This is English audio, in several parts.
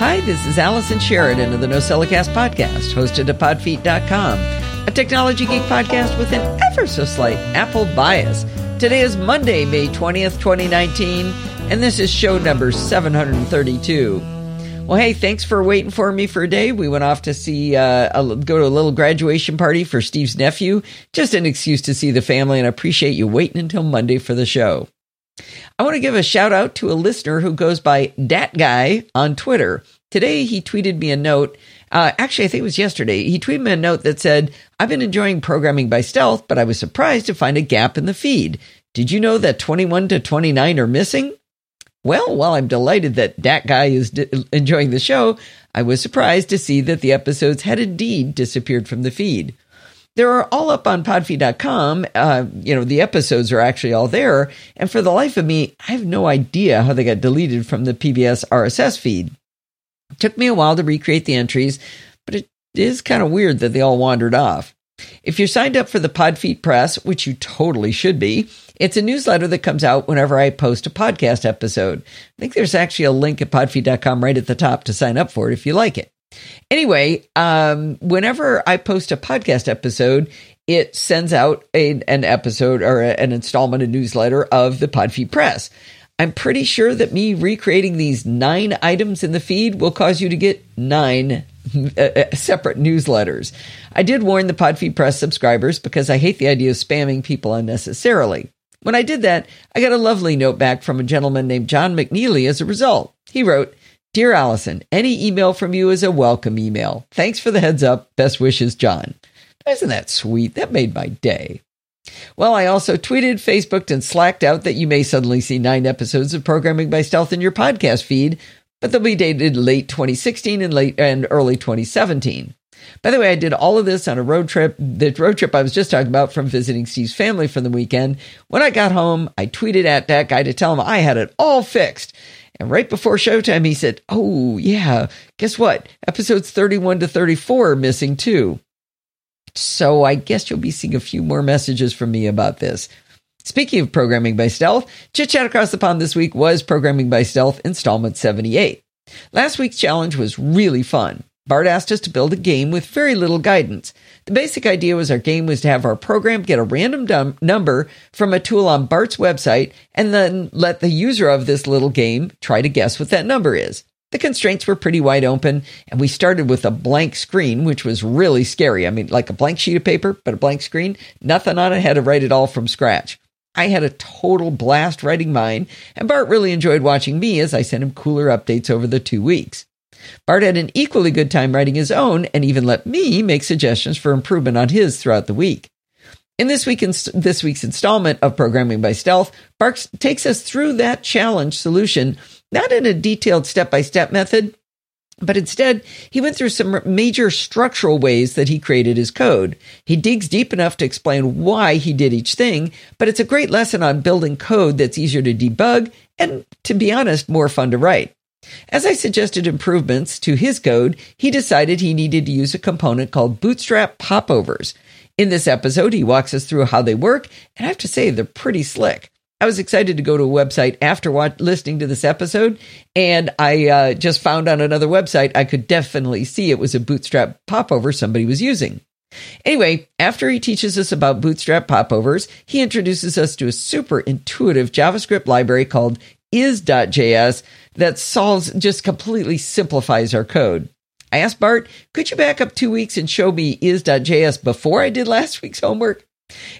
Hi, this is Allison Sheridan of the No NosillaCast podcast, hosted at podfeet.com, a technology geek podcast with an ever so slight Apple bias. Today is Monday, May 20th, 2019, and this is show number 732. Well, hey, thanks for waiting for me for a day. We went off to see, uh, a, go to a little graduation party for Steve's nephew. Just an excuse to see the family, and I appreciate you waiting until Monday for the show. I want to give a shout out to a listener who goes by Dat Guy on Twitter. Today, he tweeted me a note. Uh, actually, I think it was yesterday. He tweeted me a note that said, I've been enjoying programming by stealth, but I was surprised to find a gap in the feed. Did you know that 21 to 29 are missing? Well, while I'm delighted that that guy is d- enjoying the show, I was surprised to see that the episodes had indeed disappeared from the feed. They're all up on podfeet.com. Uh, you know, the episodes are actually all there. And for the life of me, I have no idea how they got deleted from the PBS RSS feed. It took me a while to recreate the entries, but it is kind of weird that they all wandered off. If you're signed up for the Podfeet Press, which you totally should be, it's a newsletter that comes out whenever I post a podcast episode. I think there's actually a link at podfeet.com right at the top to sign up for it if you like it. Anyway, um, whenever I post a podcast episode, it sends out a, an episode or a, an installment, a newsletter of the Podfeet Press. I'm pretty sure that me recreating these nine items in the feed will cause you to get nine uh, uh, separate newsletters. I did warn the Podfeet Press subscribers because I hate the idea of spamming people unnecessarily. When I did that, I got a lovely note back from a gentleman named John McNeely as a result. He wrote, Dear Allison, any email from you is a welcome email. Thanks for the heads up. Best wishes, John. Isn't that sweet? That made my day. Well, I also tweeted, Facebooked, and slacked out that you may suddenly see nine episodes of Programming by Stealth in your podcast feed, but they'll be dated late 2016 and late and early 2017. By the way, I did all of this on a road trip, the road trip I was just talking about from visiting Steve's family for the weekend. When I got home, I tweeted at that guy to tell him I had it all fixed. And right before showtime, he said, Oh, yeah, guess what? Episodes 31 to 34 are missing too. So I guess you'll be seeing a few more messages from me about this. Speaking of programming by stealth, Chit Chat Across the Pond this week was Programming by Stealth installment 78. Last week's challenge was really fun. Bart asked us to build a game with very little guidance. The basic idea was our game was to have our program get a random dum- number from a tool on Bart's website and then let the user of this little game try to guess what that number is. The constraints were pretty wide open, and we started with a blank screen, which was really scary. I mean, like a blank sheet of paper, but a blank screen, nothing on it, had to write it all from scratch. I had a total blast writing mine, and Bart really enjoyed watching me as I sent him cooler updates over the two weeks. Bart had an equally good time writing his own and even let me make suggestions for improvement on his throughout the week. In this, week in, this week's installment of Programming by Stealth, Bart takes us through that challenge solution, not in a detailed step by step method, but instead, he went through some major structural ways that he created his code. He digs deep enough to explain why he did each thing, but it's a great lesson on building code that's easier to debug and, to be honest, more fun to write. As I suggested improvements to his code, he decided he needed to use a component called Bootstrap Popovers. In this episode, he walks us through how they work, and I have to say, they're pretty slick. I was excited to go to a website after listening to this episode, and I uh, just found on another website I could definitely see it was a Bootstrap popover somebody was using. Anyway, after he teaches us about Bootstrap popovers, he introduces us to a super intuitive JavaScript library called is.js that solves, just completely simplifies our code. I asked Bart, could you back up two weeks and show me is.js before I did last week's homework?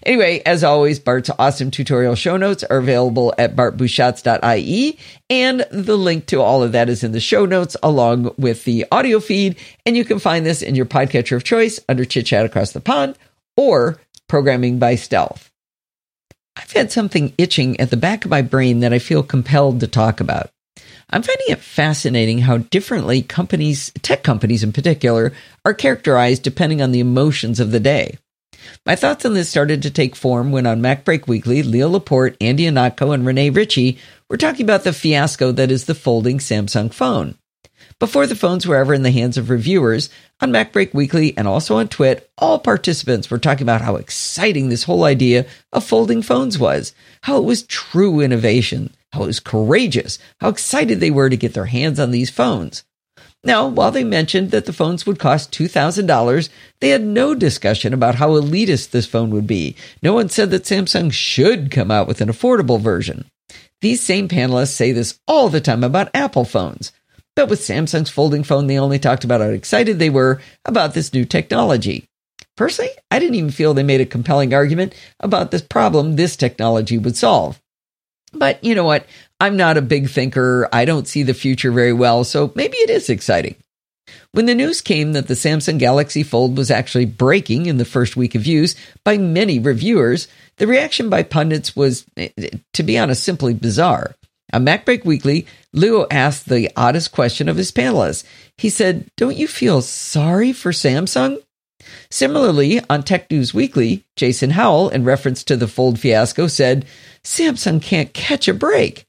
Anyway, as always, Bart's awesome tutorial show notes are available at bartbusschots.ie, and the link to all of that is in the show notes along with the audio feed. And you can find this in your podcatcher of choice under Chit Chat Across the Pond or Programming by Stealth. I've had something itching at the back of my brain that I feel compelled to talk about. I'm finding it fascinating how differently companies, tech companies in particular, are characterized depending on the emotions of the day. My thoughts on this started to take form when on MacBreak Weekly, Leo Laporte, Andy Ihnatko, and Rene Ritchie were talking about the fiasco that is the folding Samsung phone. Before the phones were ever in the hands of reviewers, on MacBreak Weekly and also on Twit, all participants were talking about how exciting this whole idea of folding phones was, how it was true innovation, how it was courageous, how excited they were to get their hands on these phones. Now, while they mentioned that the phones would cost $2,000, they had no discussion about how elitist this phone would be. No one said that Samsung should come out with an affordable version. These same panelists say this all the time about Apple phones. But with Samsung's folding phone, they only talked about how excited they were about this new technology. Personally, I didn't even feel they made a compelling argument about this problem this technology would solve. But you know what? I'm not a big thinker. I don't see the future very well, so maybe it is exciting. When the news came that the Samsung Galaxy Fold was actually breaking in the first week of use by many reviewers, the reaction by pundits was, eh, to be honest, simply bizarre. On MacBreak Weekly, Leo asked the oddest question of his panelists. He said, Don't you feel sorry for Samsung? Similarly, on Tech News Weekly, Jason Howell, in reference to the Fold fiasco, said, Samsung can't catch a break.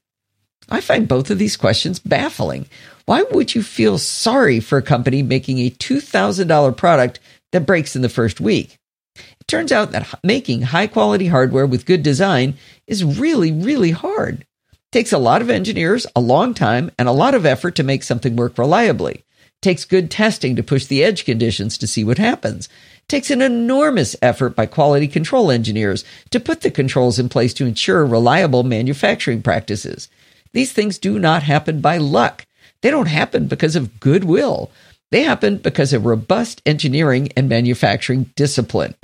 I find both of these questions baffling. Why would you feel sorry for a company making a $2,000 product that breaks in the first week? It turns out that making high quality hardware with good design is really, really hard. It takes a lot of engineers, a long time, and a lot of effort to make something work reliably. It takes good testing to push the edge conditions to see what happens. Takes an enormous effort by quality control engineers to put the controls in place to ensure reliable manufacturing practices. These things do not happen by luck. They don't happen because of goodwill. They happen because of robust engineering and manufacturing discipline.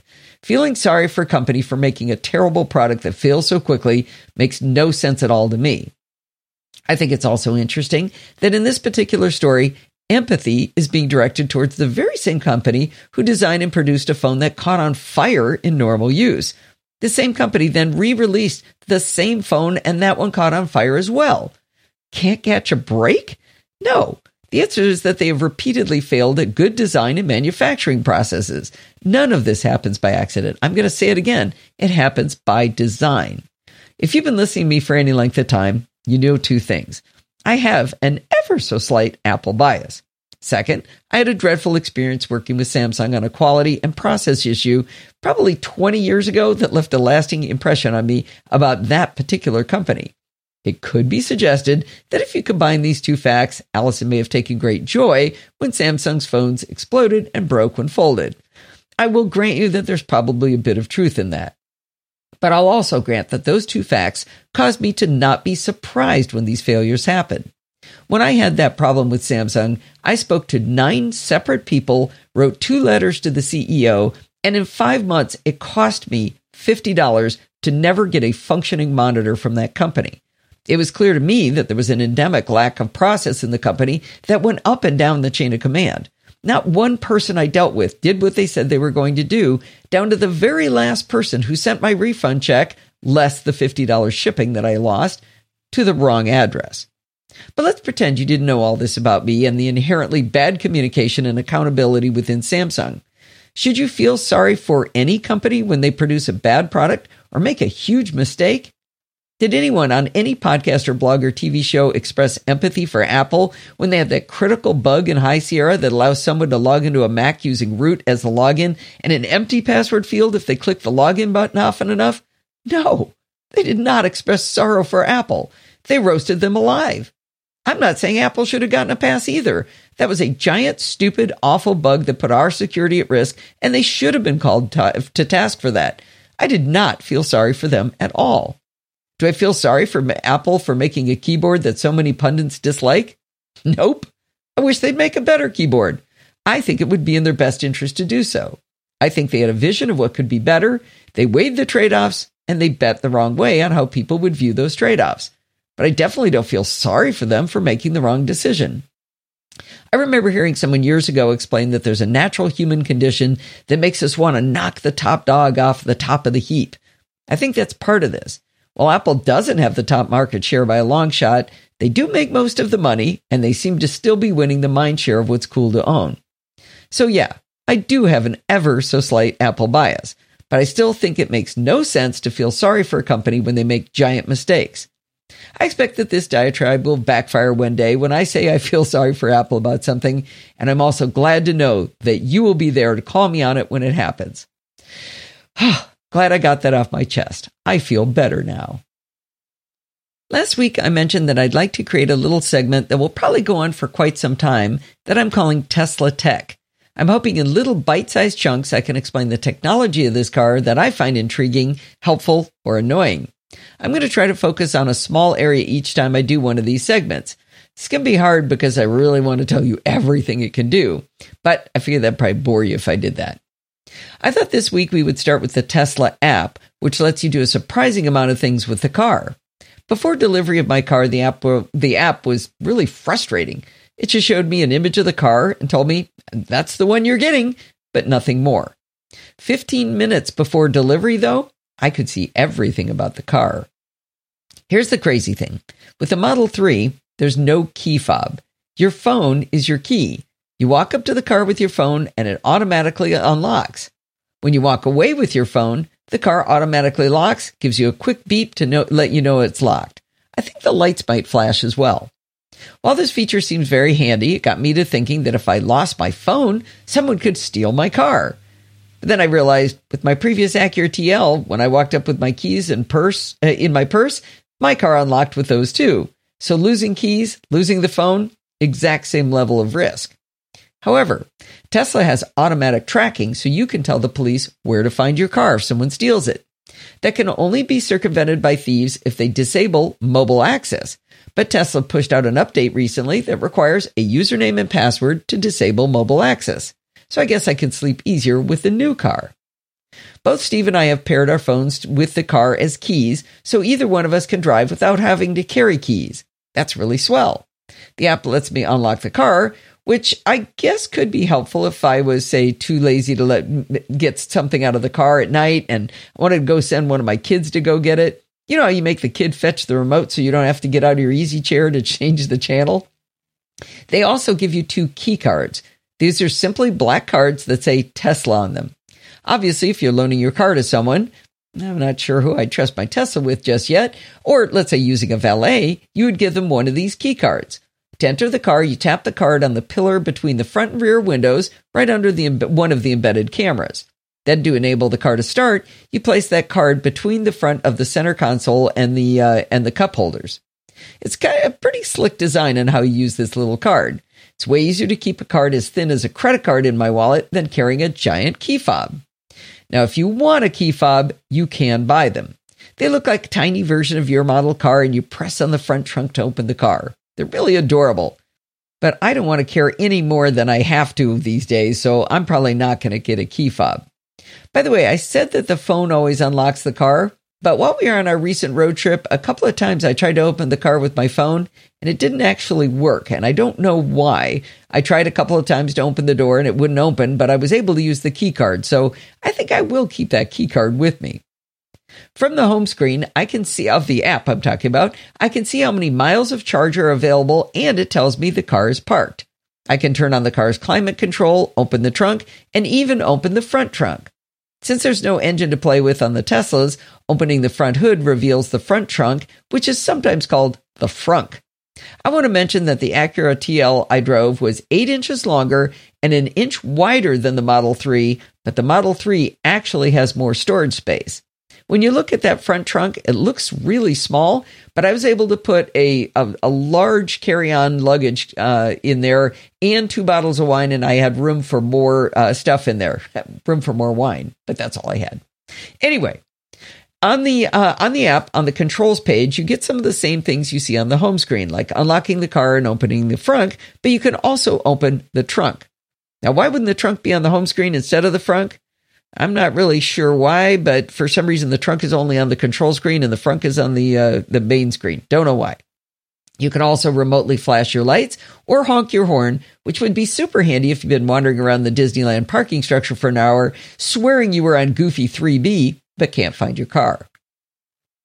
Feeling sorry for a company for making a terrible product that fails so quickly makes no sense at all to me. I think it's also interesting that in this particular story, empathy is being directed towards the very same company who designed and produced a phone that caught on fire in normal use. The same company then re released the same phone, and that one caught on fire as well. Can't catch a break? No. The answer is that they have repeatedly failed at good design and manufacturing processes. None of this happens by accident. I'm going to say it again it happens by design. If you've been listening to me for any length of time, you know two things. I have an ever so slight Apple bias. Second, I had a dreadful experience working with Samsung on a quality and process issue probably 20 years ago that left a lasting impression on me about that particular company. It could be suggested that if you combine these two facts, Allison may have taken great joy when Samsung's phones exploded and broke when folded. I will grant you that there's probably a bit of truth in that. But I'll also grant that those two facts caused me to not be surprised when these failures happen. When I had that problem with Samsung, I spoke to nine separate people, wrote two letters to the CEO, and in five months, it cost me $50 to never get a functioning monitor from that company. It was clear to me that there was an endemic lack of process in the company that went up and down the chain of command. Not one person I dealt with did what they said they were going to do, down to the very last person who sent my refund check, less the $50 shipping that I lost, to the wrong address. But let's pretend you didn't know all this about me and the inherently bad communication and accountability within Samsung. Should you feel sorry for any company when they produce a bad product or make a huge mistake? Did anyone on any podcast or blog or TV show express empathy for Apple when they have that critical bug in High Sierra that allows someone to log into a Mac using root as the login and an empty password field if they click the login button often enough? No, they did not express sorrow for Apple. They roasted them alive. I'm not saying Apple should have gotten a pass either. That was a giant, stupid, awful bug that put our security at risk, and they should have been called to, to task for that. I did not feel sorry for them at all. Do I feel sorry for Apple for making a keyboard that so many pundits dislike? Nope. I wish they'd make a better keyboard. I think it would be in their best interest to do so. I think they had a vision of what could be better. They weighed the trade offs and they bet the wrong way on how people would view those trade offs but I definitely don't feel sorry for them for making the wrong decision. I remember hearing someone years ago explain that there's a natural human condition that makes us want to knock the top dog off the top of the heap. I think that's part of this. While Apple doesn't have the top market share by a long shot, they do make most of the money and they seem to still be winning the mind share of what's cool to own. So, yeah, I do have an ever so slight Apple bias, but I still think it makes no sense to feel sorry for a company when they make giant mistakes. I expect that this diatribe will backfire one day when I say I feel sorry for Apple about something, and I'm also glad to know that you will be there to call me on it when it happens. glad I got that off my chest. I feel better now. Last week, I mentioned that I'd like to create a little segment that will probably go on for quite some time that I'm calling Tesla Tech. I'm hoping in little bite sized chunks I can explain the technology of this car that I find intriguing, helpful, or annoying. I'm going to try to focus on a small area each time I do one of these segments. It's going to be hard because I really want to tell you everything it can do, but I figure that'd probably bore you if I did that. I thought this week we would start with the Tesla app, which lets you do a surprising amount of things with the car. Before delivery of my car, the app, the app was really frustrating. It just showed me an image of the car and told me that's the one you're getting, but nothing more. 15 minutes before delivery, though, I could see everything about the car. Here's the crazy thing with the Model 3, there's no key fob. Your phone is your key. You walk up to the car with your phone and it automatically unlocks. When you walk away with your phone, the car automatically locks, gives you a quick beep to know, let you know it's locked. I think the lights might flash as well. While this feature seems very handy, it got me to thinking that if I lost my phone, someone could steal my car. But then I realized with my previous Acura TL, when I walked up with my keys and purse uh, in my purse, my car unlocked with those too. So losing keys, losing the phone, exact same level of risk. However, Tesla has automatic tracking so you can tell the police where to find your car if someone steals it. That can only be circumvented by thieves if they disable mobile access. But Tesla pushed out an update recently that requires a username and password to disable mobile access. So I guess I can sleep easier with the new car. Both Steve and I have paired our phones with the car as keys, so either one of us can drive without having to carry keys. That's really swell. The app lets me unlock the car, which I guess could be helpful if I was, say, too lazy to let get something out of the car at night and I wanted to go send one of my kids to go get it. You know how you make the kid fetch the remote so you don't have to get out of your easy chair to change the channel? They also give you two key cards. These are simply black cards that say Tesla on them. Obviously, if you're loaning your car to someone, I'm not sure who I'd trust my Tesla with just yet, or let's say using a valet, you would give them one of these key cards. To enter the car, you tap the card on the pillar between the front and rear windows, right under the one of the embedded cameras. Then, to enable the car to start, you place that card between the front of the center console and the uh, and the cup holders. It's kind of a pretty slick design on how you use this little card. It's way easier to keep a card as thin as a credit card in my wallet than carrying a giant key fob. Now, if you want a key fob, you can buy them. They look like a tiny version of your model car, and you press on the front trunk to open the car. They're really adorable. But I don't want to care any more than I have to these days, so I'm probably not going to get a key fob. By the way, I said that the phone always unlocks the car, but while we were on our recent road trip, a couple of times I tried to open the car with my phone and it didn't actually work. And I don't know why. I tried a couple of times to open the door and it wouldn't open, but I was able to use the key card. So I think I will keep that key card with me. From the home screen, I can see of the app I'm talking about, I can see how many miles of charge are available and it tells me the car is parked. I can turn on the car's climate control, open the trunk, and even open the front trunk. Since there's no engine to play with on the Teslas, opening the front hood reveals the front trunk, which is sometimes called the frunk. I want to mention that the Acura TL I drove was 8 inches longer and an inch wider than the Model 3, but the Model 3 actually has more storage space. When you look at that front trunk, it looks really small, but I was able to put a a, a large carry on luggage uh, in there and two bottles of wine, and I had room for more uh, stuff in there, room for more wine, but that's all I had. Anyway, on the uh, on the app on the controls page you get some of the same things you see on the home screen like unlocking the car and opening the trunk but you can also open the trunk now why wouldn't the trunk be on the home screen instead of the front I'm not really sure why, but for some reason the trunk is only on the control screen and the front is on the uh, the main screen. Don't know why. You can also remotely flash your lights or honk your horn, which would be super handy if you've been wandering around the Disneyland parking structure for an hour, swearing you were on Goofy 3B but can't find your car.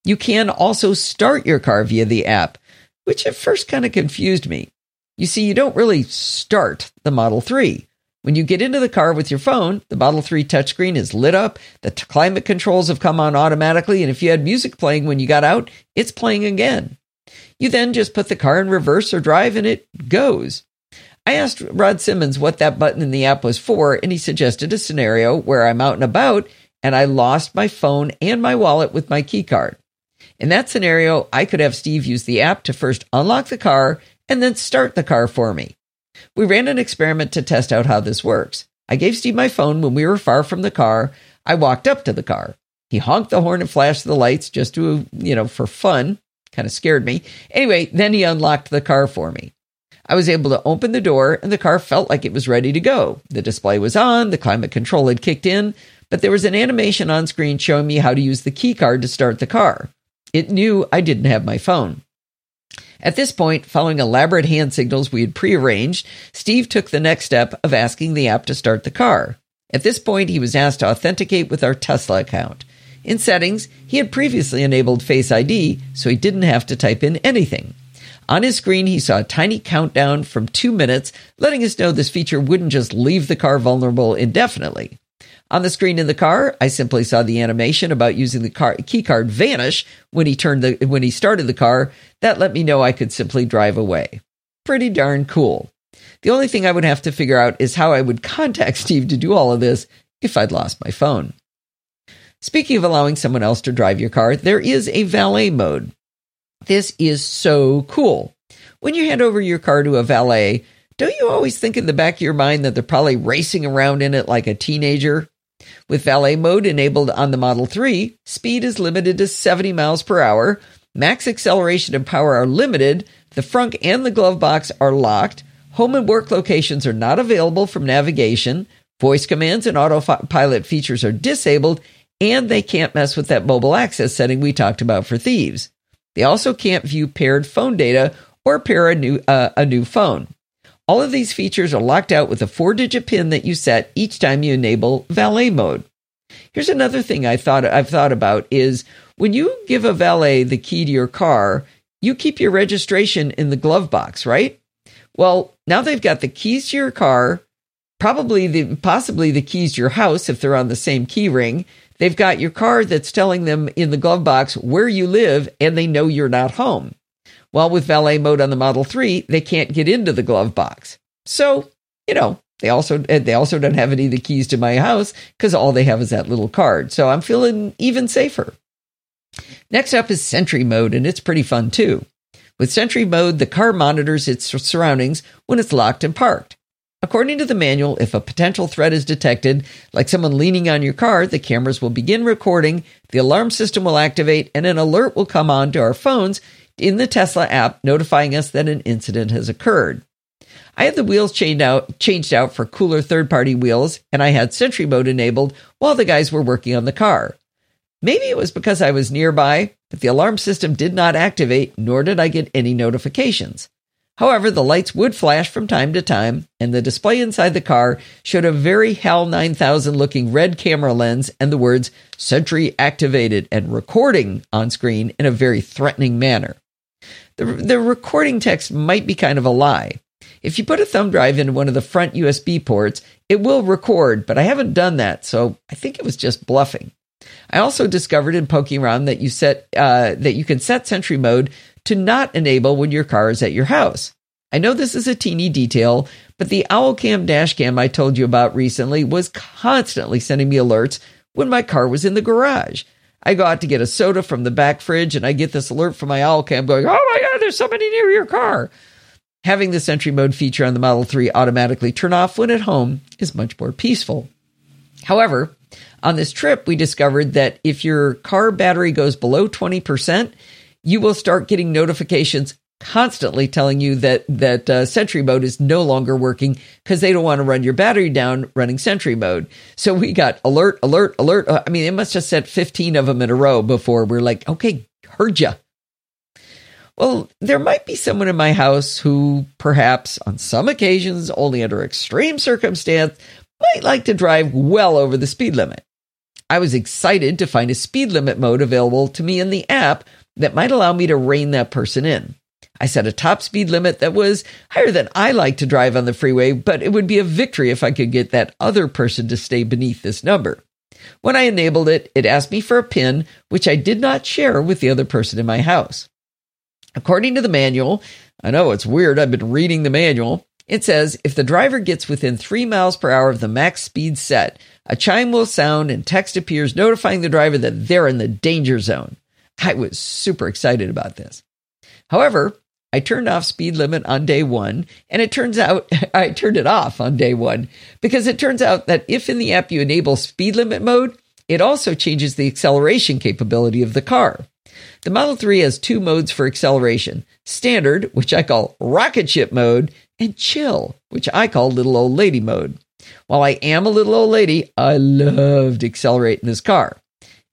You can also start your car via the app, which at first kind of confused me. You see, you don't really start the Model 3. When you get into the car with your phone, the Model 3 touchscreen is lit up, the t- climate controls have come on automatically, and if you had music playing when you got out, it's playing again. You then just put the car in reverse or drive and it goes. I asked Rod Simmons what that button in the app was for, and he suggested a scenario where I'm out and about and I lost my phone and my wallet with my key card. In that scenario, I could have Steve use the app to first unlock the car and then start the car for me. We ran an experiment to test out how this works. I gave Steve my phone when we were far from the car. I walked up to the car. He honked the horn and flashed the lights just to, you know, for fun. Kind of scared me. Anyway, then he unlocked the car for me. I was able to open the door and the car felt like it was ready to go. The display was on, the climate control had kicked in, but there was an animation on screen showing me how to use the key card to start the car. It knew I didn't have my phone. At this point, following elaborate hand signals we had prearranged, Steve took the next step of asking the app to start the car. At this point, he was asked to authenticate with our Tesla account. In settings, he had previously enabled Face ID, so he didn't have to type in anything. On his screen, he saw a tiny countdown from two minutes, letting us know this feature wouldn't just leave the car vulnerable indefinitely. On the screen in the car, I simply saw the animation about using the car key card vanish when he turned the when he started the car. That let me know I could simply drive away. Pretty darn cool. The only thing I would have to figure out is how I would contact Steve to do all of this if I'd lost my phone. Speaking of allowing someone else to drive your car, there is a valet mode. This is so cool. When you hand over your car to a valet, don't you always think in the back of your mind that they're probably racing around in it like a teenager? With valet mode enabled on the Model 3, speed is limited to 70 miles per hour, max acceleration and power are limited, the front and the glove box are locked, home and work locations are not available from navigation, voice commands and autopilot features are disabled, and they can't mess with that mobile access setting we talked about for thieves. They also can't view paired phone data or pair a new, uh, a new phone. All of these features are locked out with a four digit pin that you set each time you enable valet mode. Here's another thing I thought I've thought about is when you give a valet the key to your car, you keep your registration in the glove box, right? Well, now they've got the keys to your car, probably the possibly the keys to your house if they're on the same key ring. They've got your car that's telling them in the glove box where you live and they know you're not home. While with valet mode on the Model 3, they can't get into the glove box. So, you know, they also eh, they also don't have any of the keys to my house because all they have is that little card. So I'm feeling even safer. Next up is Sentry mode, and it's pretty fun too. With Sentry mode, the car monitors its surroundings when it's locked and parked. According to the manual, if a potential threat is detected, like someone leaning on your car, the cameras will begin recording, the alarm system will activate, and an alert will come on to our phones in the Tesla app notifying us that an incident has occurred. I had the wheels changed out, changed out for cooler third party wheels, and I had Sentry mode enabled while the guys were working on the car. Maybe it was because I was nearby, but the alarm system did not activate, nor did I get any notifications. However, the lights would flash from time to time, and the display inside the car showed a very HAL 9000 looking red camera lens and the words Sentry activated and recording on screen in a very threatening manner. The, the recording text might be kind of a lie. If you put a thumb drive into one of the front USB ports, it will record, but I haven't done that, so I think it was just bluffing. I also discovered in poking around that you set uh, that you can set Sentry mode to not enable when your car is at your house. I know this is a teeny detail, but the OwlCam dashcam I told you about recently was constantly sending me alerts when my car was in the garage. I go out to get a soda from the back fridge and I get this alert from my OwlCam going, Oh my God, there's somebody near your car. Having the Sentry Mode feature on the Model 3 automatically turn off when at home is much more peaceful. However, on this trip, we discovered that if your car battery goes below 20%, you will start getting notifications constantly telling you that that uh, Sentry mode is no longer working because they don't want to run your battery down running Sentry mode. So we got alert, alert, alert. Uh, I mean, it must have set 15 of them in a row before we're like, okay, heard ya. Well, there might be someone in my house who, perhaps on some occasions, only under extreme circumstance, might like to drive well over the speed limit. I was excited to find a speed limit mode available to me in the app that might allow me to rein that person in. I set a top speed limit that was higher than I like to drive on the freeway, but it would be a victory if I could get that other person to stay beneath this number. When I enabled it, it asked me for a PIN, which I did not share with the other person in my house. According to the manual, I know it's weird, I've been reading the manual. It says if the driver gets within three miles per hour of the max speed set, a chime will sound and text appears notifying the driver that they're in the danger zone. I was super excited about this. However, I turned off speed limit on day one, and it turns out I turned it off on day one because it turns out that if in the app you enable speed limit mode, it also changes the acceleration capability of the car. The Model 3 has two modes for acceleration standard, which I call rocket ship mode, and chill, which I call little old lady mode. While I am a little old lady, I love to accelerate in this car.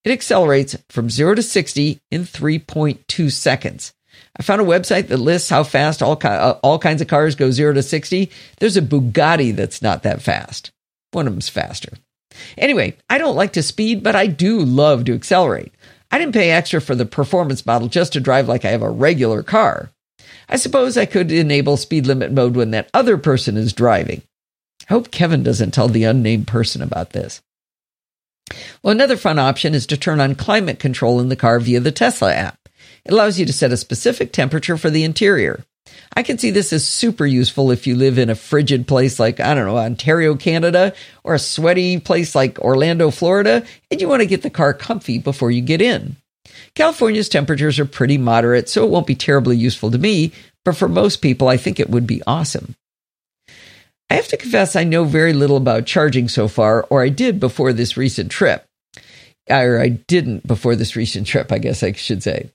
It accelerates from 0 to 60 in 3.2 seconds. I found a website that lists how fast all, uh, all kinds of cars go 0 to 60. There's a Bugatti that's not that fast. One of them's faster. Anyway, I don't like to speed, but I do love to accelerate. I didn't pay extra for the performance model just to drive like I have a regular car. I suppose I could enable speed limit mode when that other person is driving. I hope Kevin doesn't tell the unnamed person about this. Well, another fun option is to turn on climate control in the car via the Tesla app. It allows you to set a specific temperature for the interior. I can see this as super useful if you live in a frigid place like, I don't know, Ontario, Canada, or a sweaty place like Orlando, Florida, and you want to get the car comfy before you get in. California's temperatures are pretty moderate, so it won't be terribly useful to me, but for most people, I think it would be awesome. I have to confess, I know very little about charging so far, or I did before this recent trip. Or I didn't before this recent trip, I guess I should say.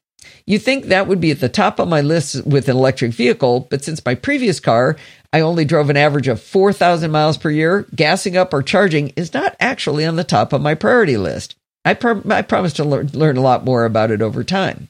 You think that would be at the top of my list with an electric vehicle, but since my previous car, I only drove an average of 4,000 miles per year, gassing up or charging is not actually on the top of my priority list. I, I promise to learn, learn a lot more about it over time.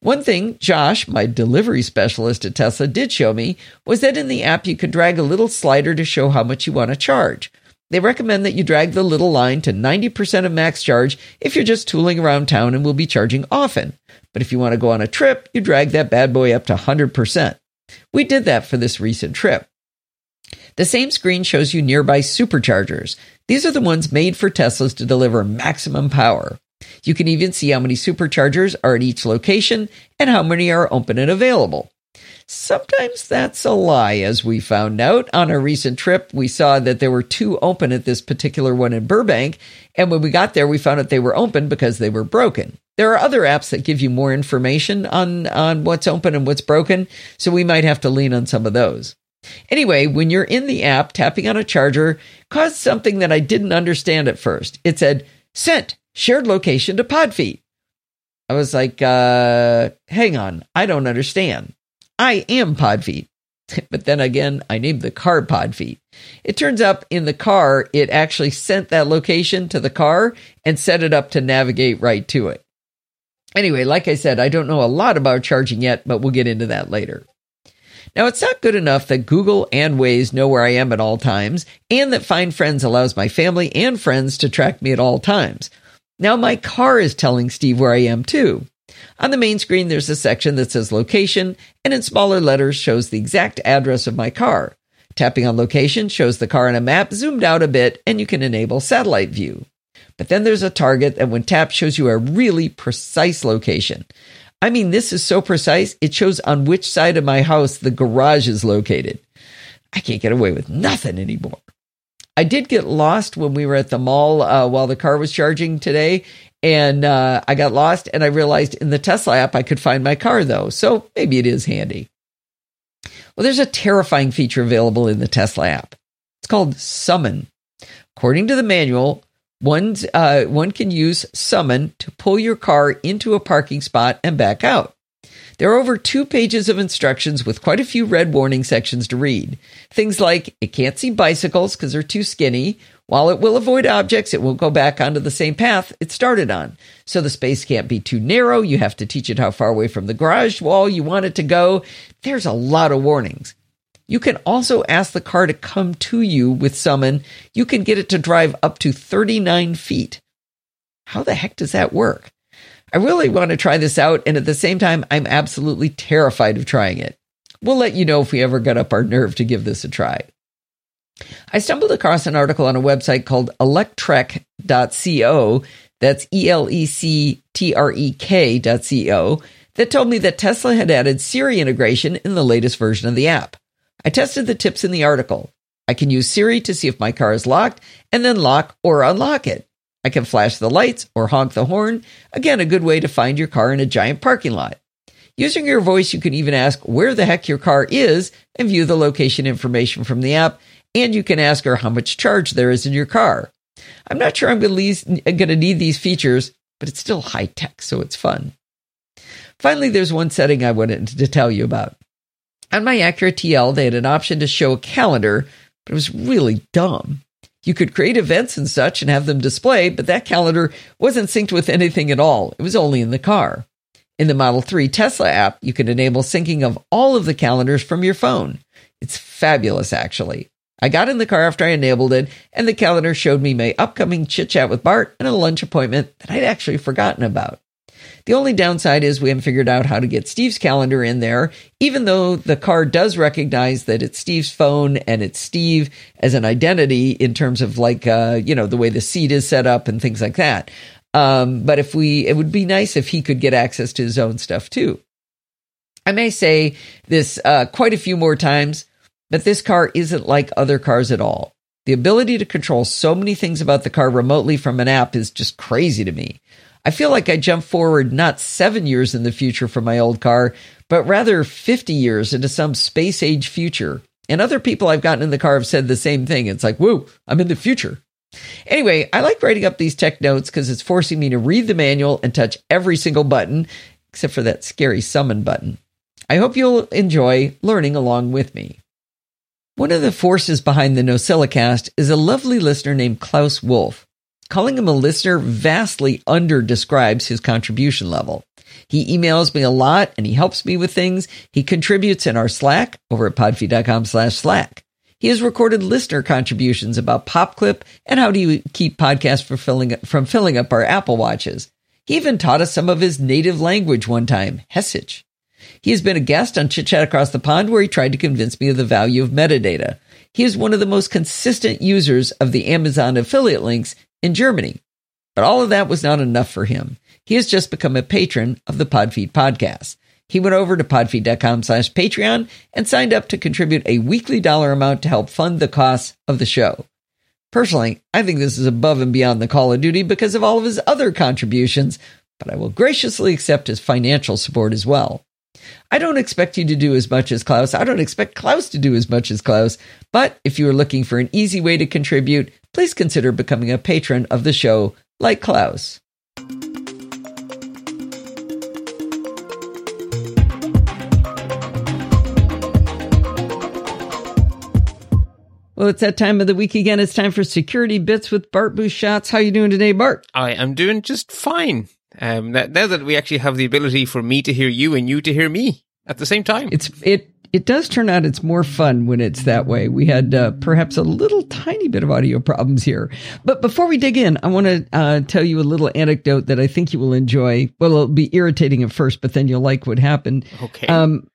One thing Josh, my delivery specialist at Tesla, did show me was that in the app you could drag a little slider to show how much you want to charge. They recommend that you drag the little line to 90% of max charge if you're just tooling around town and will be charging often. But if you want to go on a trip, you drag that bad boy up to 100%. We did that for this recent trip. The same screen shows you nearby superchargers. These are the ones made for Teslas to deliver maximum power. You can even see how many superchargers are at each location and how many are open and available. Sometimes that's a lie, as we found out. On a recent trip, we saw that there were two open at this particular one in Burbank. And when we got there, we found out they were open because they were broken. There are other apps that give you more information on, on what's open and what's broken. So we might have to lean on some of those. Anyway, when you're in the app, tapping on a charger caused something that I didn't understand at first. It said, sent shared location to Podfeet. I was like, uh, hang on, I don't understand. I am Podfeet. But then again, I named the car Podfeet. It turns out in the car, it actually sent that location to the car and set it up to navigate right to it. Anyway, like I said, I don't know a lot about charging yet, but we'll get into that later. Now, it's not good enough that Google and Waze know where I am at all times, and that Find Friends allows my family and friends to track me at all times. Now, my car is telling Steve where I am too. On the main screen, there's a section that says location, and in smaller letters shows the exact address of my car. Tapping on location shows the car on a map zoomed out a bit, and you can enable satellite view. But then there's a target that, when tapped, shows you a really precise location. I mean, this is so precise, it shows on which side of my house the garage is located. I can't get away with nothing anymore. I did get lost when we were at the mall uh, while the car was charging today, and uh, I got lost. And I realized in the Tesla app I could find my car though, so maybe it is handy. Well, there's a terrifying feature available in the Tesla app. It's called Summon. According to the manual, one, uh, one can use Summon to pull your car into a parking spot and back out. There are over two pages of instructions with quite a few red warning sections to read. Things like it can't see bicycles because they're too skinny. While it will avoid objects, it won't go back onto the same path it started on. So the space can't be too narrow. You have to teach it how far away from the garage wall you want it to go. There's a lot of warnings. You can also ask the car to come to you with summon. You can get it to drive up to 39 feet. How the heck does that work? I really want to try this out, and at the same time, I'm absolutely terrified of trying it. We'll let you know if we ever get up our nerve to give this a try. I stumbled across an article on a website called electrek.co, that's E L E C T R E K.co, that told me that Tesla had added Siri integration in the latest version of the app. I tested the tips in the article. I can use Siri to see if my car is locked and then lock or unlock it. I can flash the lights or honk the horn. Again, a good way to find your car in a giant parking lot. Using your voice, you can even ask where the heck your car is and view the location information from the app. And you can ask her how much charge there is in your car. I'm not sure I'm going to need these features, but it's still high tech, so it's fun. Finally, there's one setting I wanted to tell you about. On my Acura TL, they had an option to show a calendar, but it was really dumb. You could create events and such and have them display, but that calendar wasn't synced with anything at all. It was only in the car. In the Model 3 Tesla app, you can enable syncing of all of the calendars from your phone. It's fabulous, actually. I got in the car after I enabled it, and the calendar showed me my upcoming chit chat with Bart and a lunch appointment that I'd actually forgotten about. The only downside is we haven't figured out how to get Steve's calendar in there, even though the car does recognize that it's Steve's phone and it's Steve as an identity in terms of like, uh, you know, the way the seat is set up and things like that. Um, but if we, it would be nice if he could get access to his own stuff too. I may say this uh, quite a few more times, but this car isn't like other cars at all. The ability to control so many things about the car remotely from an app is just crazy to me. I feel like I jump forward not seven years in the future for my old car, but rather 50 years into some space age future. And other people I've gotten in the car have said the same thing. It's like, whoa, I'm in the future. Anyway, I like writing up these tech notes because it's forcing me to read the manual and touch every single button, except for that scary summon button. I hope you'll enjoy learning along with me. One of the forces behind the NosillaCast is a lovely listener named Klaus Wolf. Calling him a listener vastly under describes his contribution level. He emails me a lot and he helps me with things. He contributes in our Slack over at podfeet.com slash Slack. He has recorded listener contributions about PopClip and how do you keep podcasts from filling, from filling up our Apple Watches. He even taught us some of his native language one time, Hessisch. He has been a guest on Chit Chat Across the Pond where he tried to convince me of the value of metadata. He is one of the most consistent users of the Amazon affiliate links in Germany. But all of that was not enough for him. He has just become a patron of the Podfeet podcast. He went over to podfeet.com slash Patreon and signed up to contribute a weekly dollar amount to help fund the costs of the show. Personally, I think this is above and beyond the Call of Duty because of all of his other contributions, but I will graciously accept his financial support as well. I don't expect you to do as much as Klaus. I don't expect Klaus to do as much as Klaus. But if you are looking for an easy way to contribute, please consider becoming a patron of the show like Klaus. Well, it's that time of the week again. It's time for Security Bits with Bart Busschots. How you doing today, Bart? I am doing just fine. Um, now that we actually have the ability for me to hear you and you to hear me at the same time, it's it it does turn out it's more fun when it's that way. We had uh, perhaps a little tiny bit of audio problems here. But before we dig in, I want to uh, tell you a little anecdote that I think you will enjoy. Well, it'll be irritating at first, but then you'll like what happened. Okay. Um,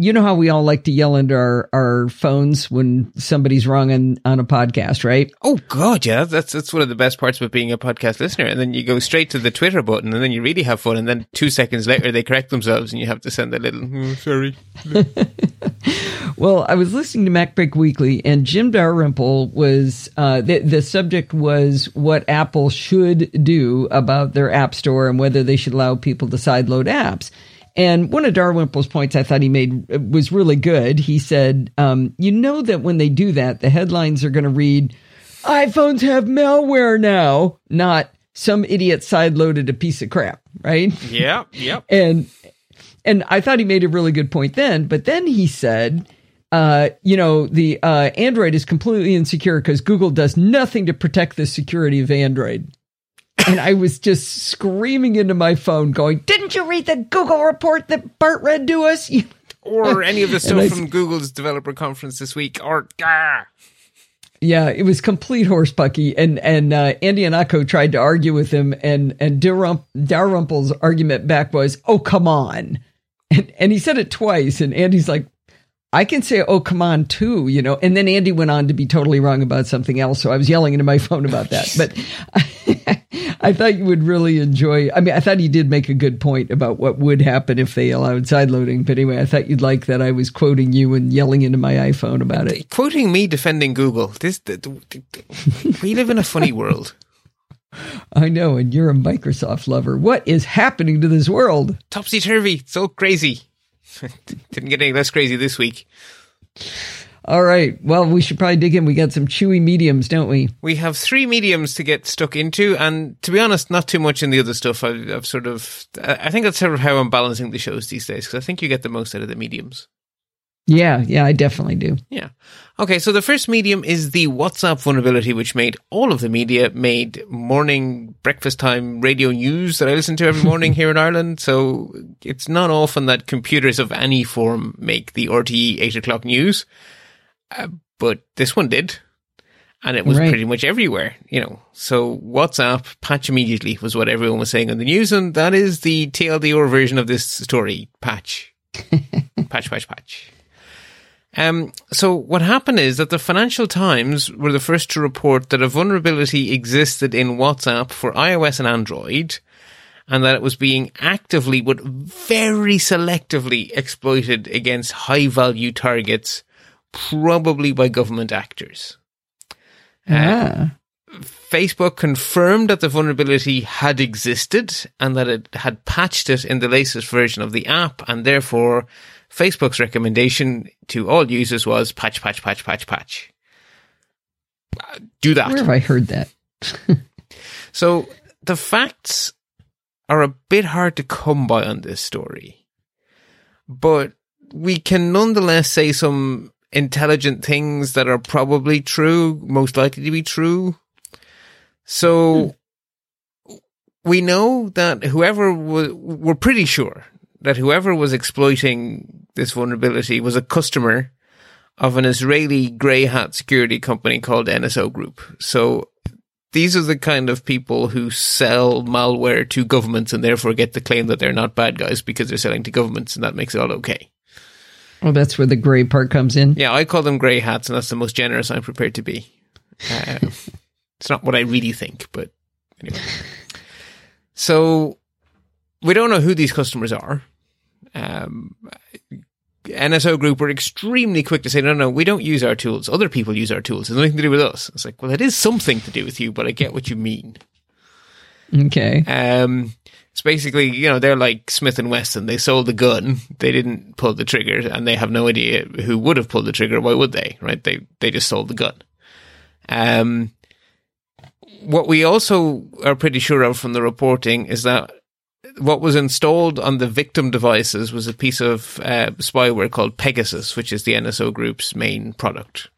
you know how we all like to yell into our, our phones when somebody's wrong on, on a podcast, right? Oh God, yeah. That's that's one of the best parts about being a podcast listener. And then you go straight to the Twitter button, and then you really have fun. And then two seconds later, they correct themselves, and you have to send a little oh, sorry. well, I was listening to MacBreak Weekly, and Jim Dalrymple was uh, the the subject was what Apple should do about their App Store and whether they should allow people to sideload apps. And one of Dalrymple's points I thought he made was really good. He said, um, You know that when they do that, the headlines are going to read, iPhones have malware now, not some idiot sideloaded a piece of crap, right? Yeah, yep. and and I thought he made a really good point then, but then he said, uh, you know, the uh, Android is completely insecure because Google does nothing to protect the security of Android and I was just screaming into my phone, going, "Didn't you read the Google report that Bart read to us?" or any of the stuff I, from Google's developer conference this week, or ah. Yeah, it was complete horse pucky, and and uh, Andy Ihnatko tried to argue with him, and and Dalrymple's argument back was, "Oh, come on," and and he said it twice, and Andy's like, I can say, oh, come on, too, you know. And then Andy went on to be totally wrong about something else. So I was yelling into my phone about that. But I thought you would really enjoy. I mean, I thought he did make a good point about what would happen if they allowed sideloading. But anyway, I thought you'd like that I was quoting you and yelling into my iPhone about it. Quoting me defending Google. This, the, the, the, we live in a funny world. I know, and you're a Microsoft lover. What is happening to this world? Topsy turvy, so crazy. Didn't get any less crazy this week. All right. Well, we should probably dig in. We got some chewy mediums, don't we? We have three mediums to get stuck into, and to be honest, not too much in the other stuff. I've, I've sort of, I think that's sort of how I'm balancing the shows these days because I think you get the most out of the mediums. Yeah, yeah, I definitely do. Yeah. Okay, so the first medium is the WhatsApp vulnerability, which made all of the media, made morning, breakfast time radio news that I listen to every morning here in Ireland. So it's not often that computers of any form make the RTE 8 o'clock news. Uh, but this one did. And it was right. pretty much everywhere, you know. So WhatsApp patch immediately was what everyone was saying on the news. And that is the TLDR version of this story. Patch. patch, patch, patch. Um, so what happened is that the Financial Times were the first to report that a vulnerability existed in WhatsApp for iOS and Android, and that it was being actively but very selectively exploited against high value targets, probably by government actors. Yeah. Uh, Facebook confirmed that the vulnerability had existed and that it had patched it in the latest version of the app, and therefore Facebook's recommendation to all users was patch, patch, patch, patch, patch. Uh, do that. Where have I heard that? so the facts are a bit hard to come by on this story, but we can nonetheless say some intelligent things that are probably true, most likely to be true. So we know that whoever was, we're pretty sure that whoever was exploiting this vulnerability was a customer of an Israeli grey hat security company called NSO Group. So these are the kind of people who sell malware to governments and therefore get the claim that they're not bad guys because they're selling to governments and that makes it all okay. Well, that's where the grey part comes in. Yeah, I call them grey hats and that's the most generous I'm prepared to be. Uh, it's not what I really think, but anyway. So we don't know who these customers are. Um, NSO Group were extremely quick to say, no, no, we don't use our tools. Other people use our tools. It's nothing to do with us. It's like, well, it is something to do with you, but I get what you mean. Okay. Um, it's basically, you know, they're like Smith and Wesson. They sold the gun. They didn't pull the trigger and they have no idea who would have pulled the trigger. Why would they? Right. They, they just sold the gun. Um, what we also are pretty sure of from the reporting is that what was installed on the victim devices was a piece of uh, spyware called Pegasus, which is the NSO Group's main product.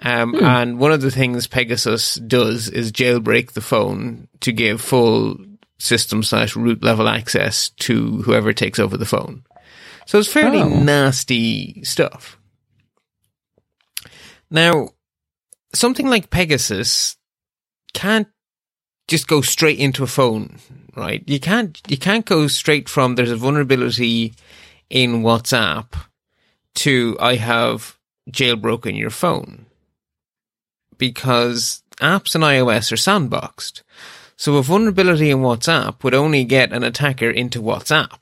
Um, hmm. And one of the things Pegasus does is jailbreak the phone to give full system slash root level access to whoever takes over the phone. So it's fairly oh. nasty stuff. Now, something like Pegasus can't just go straight into a phone, right? You can't you can't go straight from there's a vulnerability in WhatsApp to I have jailbroken your phone because apps in iOS are sandboxed. So a vulnerability in WhatsApp would only get an attacker into WhatsApp.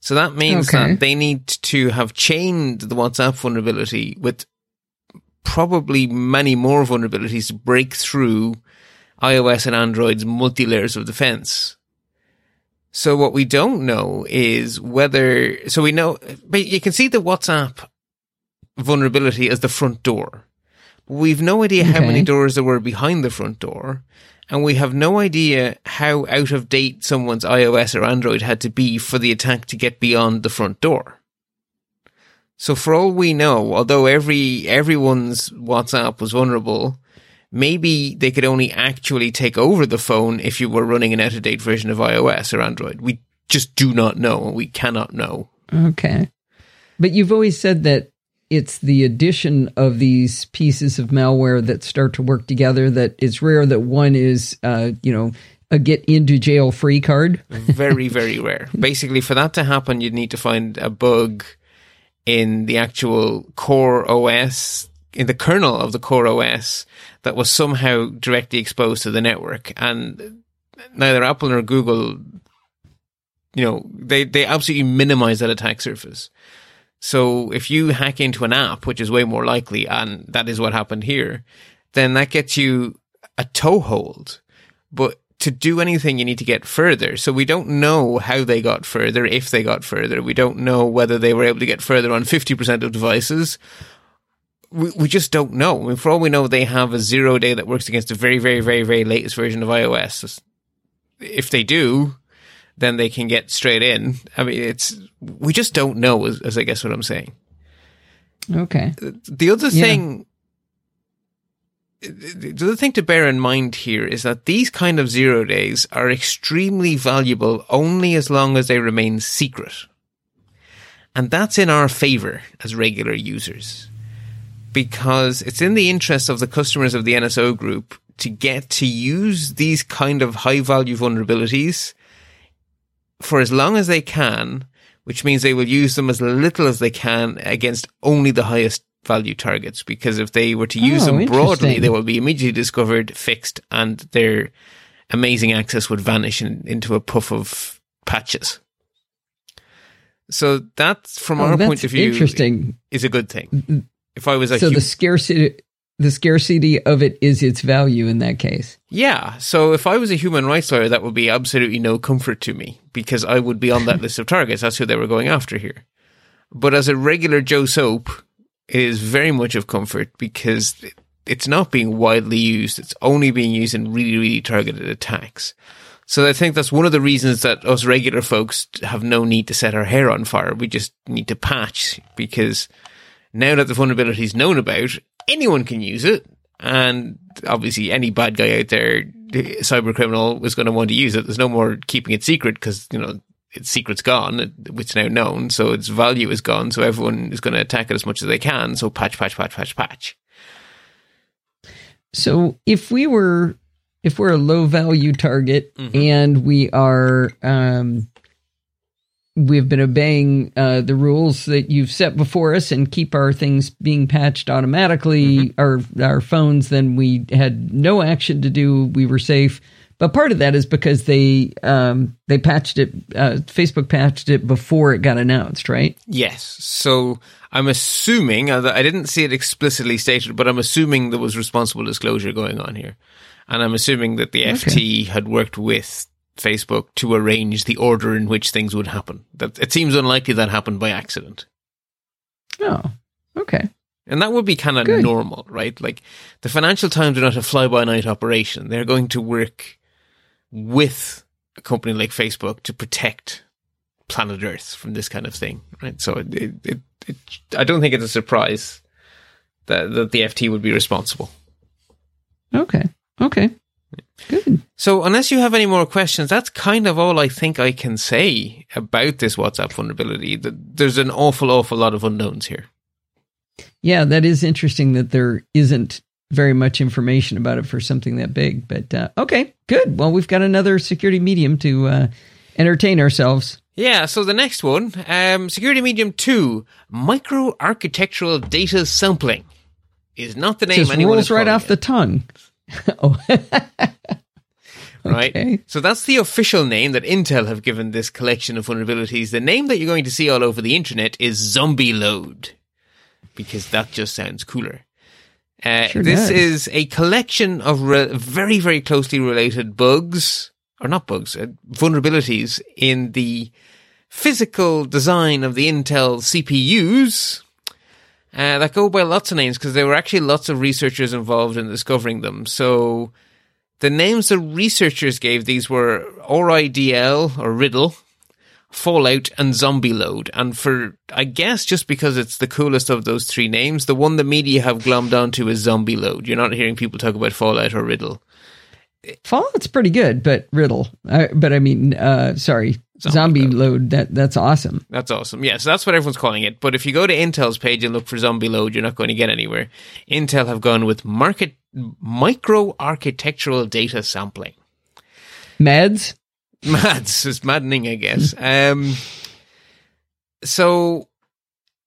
So that means okay. that they need to have chained the WhatsApp vulnerability with probably many more vulnerabilities to break through iOS and Android's multi layers of defense. So what we don't know is whether, so we know, but you can see the WhatsApp vulnerability as the front door. We've no idea okay. how many doors there were behind the front door. And we have no idea how out of date someone's iOS or Android had to be for the attack to get beyond the front door. So for all we know, although every, everyone's WhatsApp was vulnerable, maybe they could only actually take over the phone if you were running an out of date version of iOS or Android. We just do not know. We cannot know. Okay. But you've always said that it's the addition of these pieces of malware that start to work together that it's rare that one is, uh, you know, a get into jail free card. very, very rare. Basically, for that to happen, you'd need to find a bug in the actual core OS, in the kernel of the core OS that was somehow directly exposed to the network. And neither Apple nor Google, you know, they, they absolutely minimize that attack surface. So if you hack into an app, which is way more likely, and that is what happened here, then that gets you a toehold. but to do anything, you need to get further. So we don't know how they got further, if they got further. We don't know whether they were able to get further on 50% of devices. We, we just don't know. I mean, for all we know, they have a zero day that works against the very, very, very, very latest version of iOS. If they do, then they can get straight in. I mean, it's, we just don't know, as, as I guess what I'm saying. Okay. The other thing the other thing to bear in mind here is that these kind of zero days are extremely valuable only as long as they remain secret. And that's in our favor as regular users. Because it's in the interest of the customers of the NSO group to get to use these kind of high value vulnerabilities for as long as they can, which means they will use them as little as they can against only the highest value targets because if they were to use oh, them broadly, they will be immediately discovered, fixed, and their amazing access would vanish in, into a puff of patches. So that, from oh, our point of view, interesting. is a good thing. Mm, mm. If I was a so the scarcity, the scarcity of it is its value in that case. Yeah. So if I was a human rights lawyer, that would be absolutely no comfort to me because I would be on that list of targets. That's who they were going after here. But as a regular Joe Soap, is very much of comfort because it's not being widely used. It's only being used in really, really targeted attacks. So I think that's one of the reasons that us regular folks have no need to set our hair on fire. We just need to patch because now that the vulnerability is known about, anyone can use it. And obviously any bad guy out there, cyber criminal is going to want to use it. There's no more keeping it secret because, you know, its secret's gone. It's now known, so its value is gone. So everyone is going to attack it as much as they can. So patch, patch, patch, patch, patch. So if we were, if we're a low value target mm-hmm. and we are, um, we've been obeying uh, the rules that you've set before us and keep our things being patched automatically, mm-hmm. our our phones, then we had no action to do. We were safe but part of that is because they um, they patched it. Uh, Facebook patched it before it got announced, right? Yes. So I'm assuming I didn't see it explicitly stated, but I'm assuming there was responsible disclosure going on here, and I'm assuming that the okay. FT had worked with Facebook to arrange the order in which things would happen. That it seems unlikely that happened by accident. Oh, okay. And that would be kind of normal, right? Like the Financial Times are not a fly by night operation. They're going to work with a company like Facebook to protect planet Earth from this kind of thing, right? So it, it, it, I don't think it's a surprise that, that the FT would be responsible. Okay. Okay. Good. So, unless you have any more questions, that's kind of all I think I can say about this WhatsApp vulnerability. There's an awful, awful lot of unknowns here. Yeah, that is interesting that there isn't very much information about it for something that big. But uh, okay, good. Well, we've got another security medium to uh, entertain ourselves. Yeah, so the next one, um, security medium two, micro architectural data sampling, is not the name Just anyone rolls right off it. the tongue. oh. right? Okay. So that's the official name that Intel have given this collection of vulnerabilities. The name that you're going to see all over the internet is Zombie Load, because that just sounds cooler. Uh, sure this does. is a collection of re- very, very closely related bugs, or not bugs, uh, vulnerabilities in the physical design of the Intel CPUs uh, that go by lots of names because there were actually lots of researchers involved in discovering them. So the names the researchers gave these were RIDL or Riddle, Fallout and Zombie Load. And for, I guess, just because it's the coolest of those three names, the one the media have glommed onto is Zombie Load. You're not hearing people talk about Fallout or Riddle. Fallout's pretty good, but Riddle, uh, but I mean, uh, sorry, Zombie, zombie load. load. That that's awesome. That's awesome. Yes, yeah, so that's what everyone's calling it. But if you go to Intel's page and look for Zombie Load, you're not going to get anywhere. Intel have gone with market micro architectural data sampling. Meds. Mads is maddening, I guess. Um, so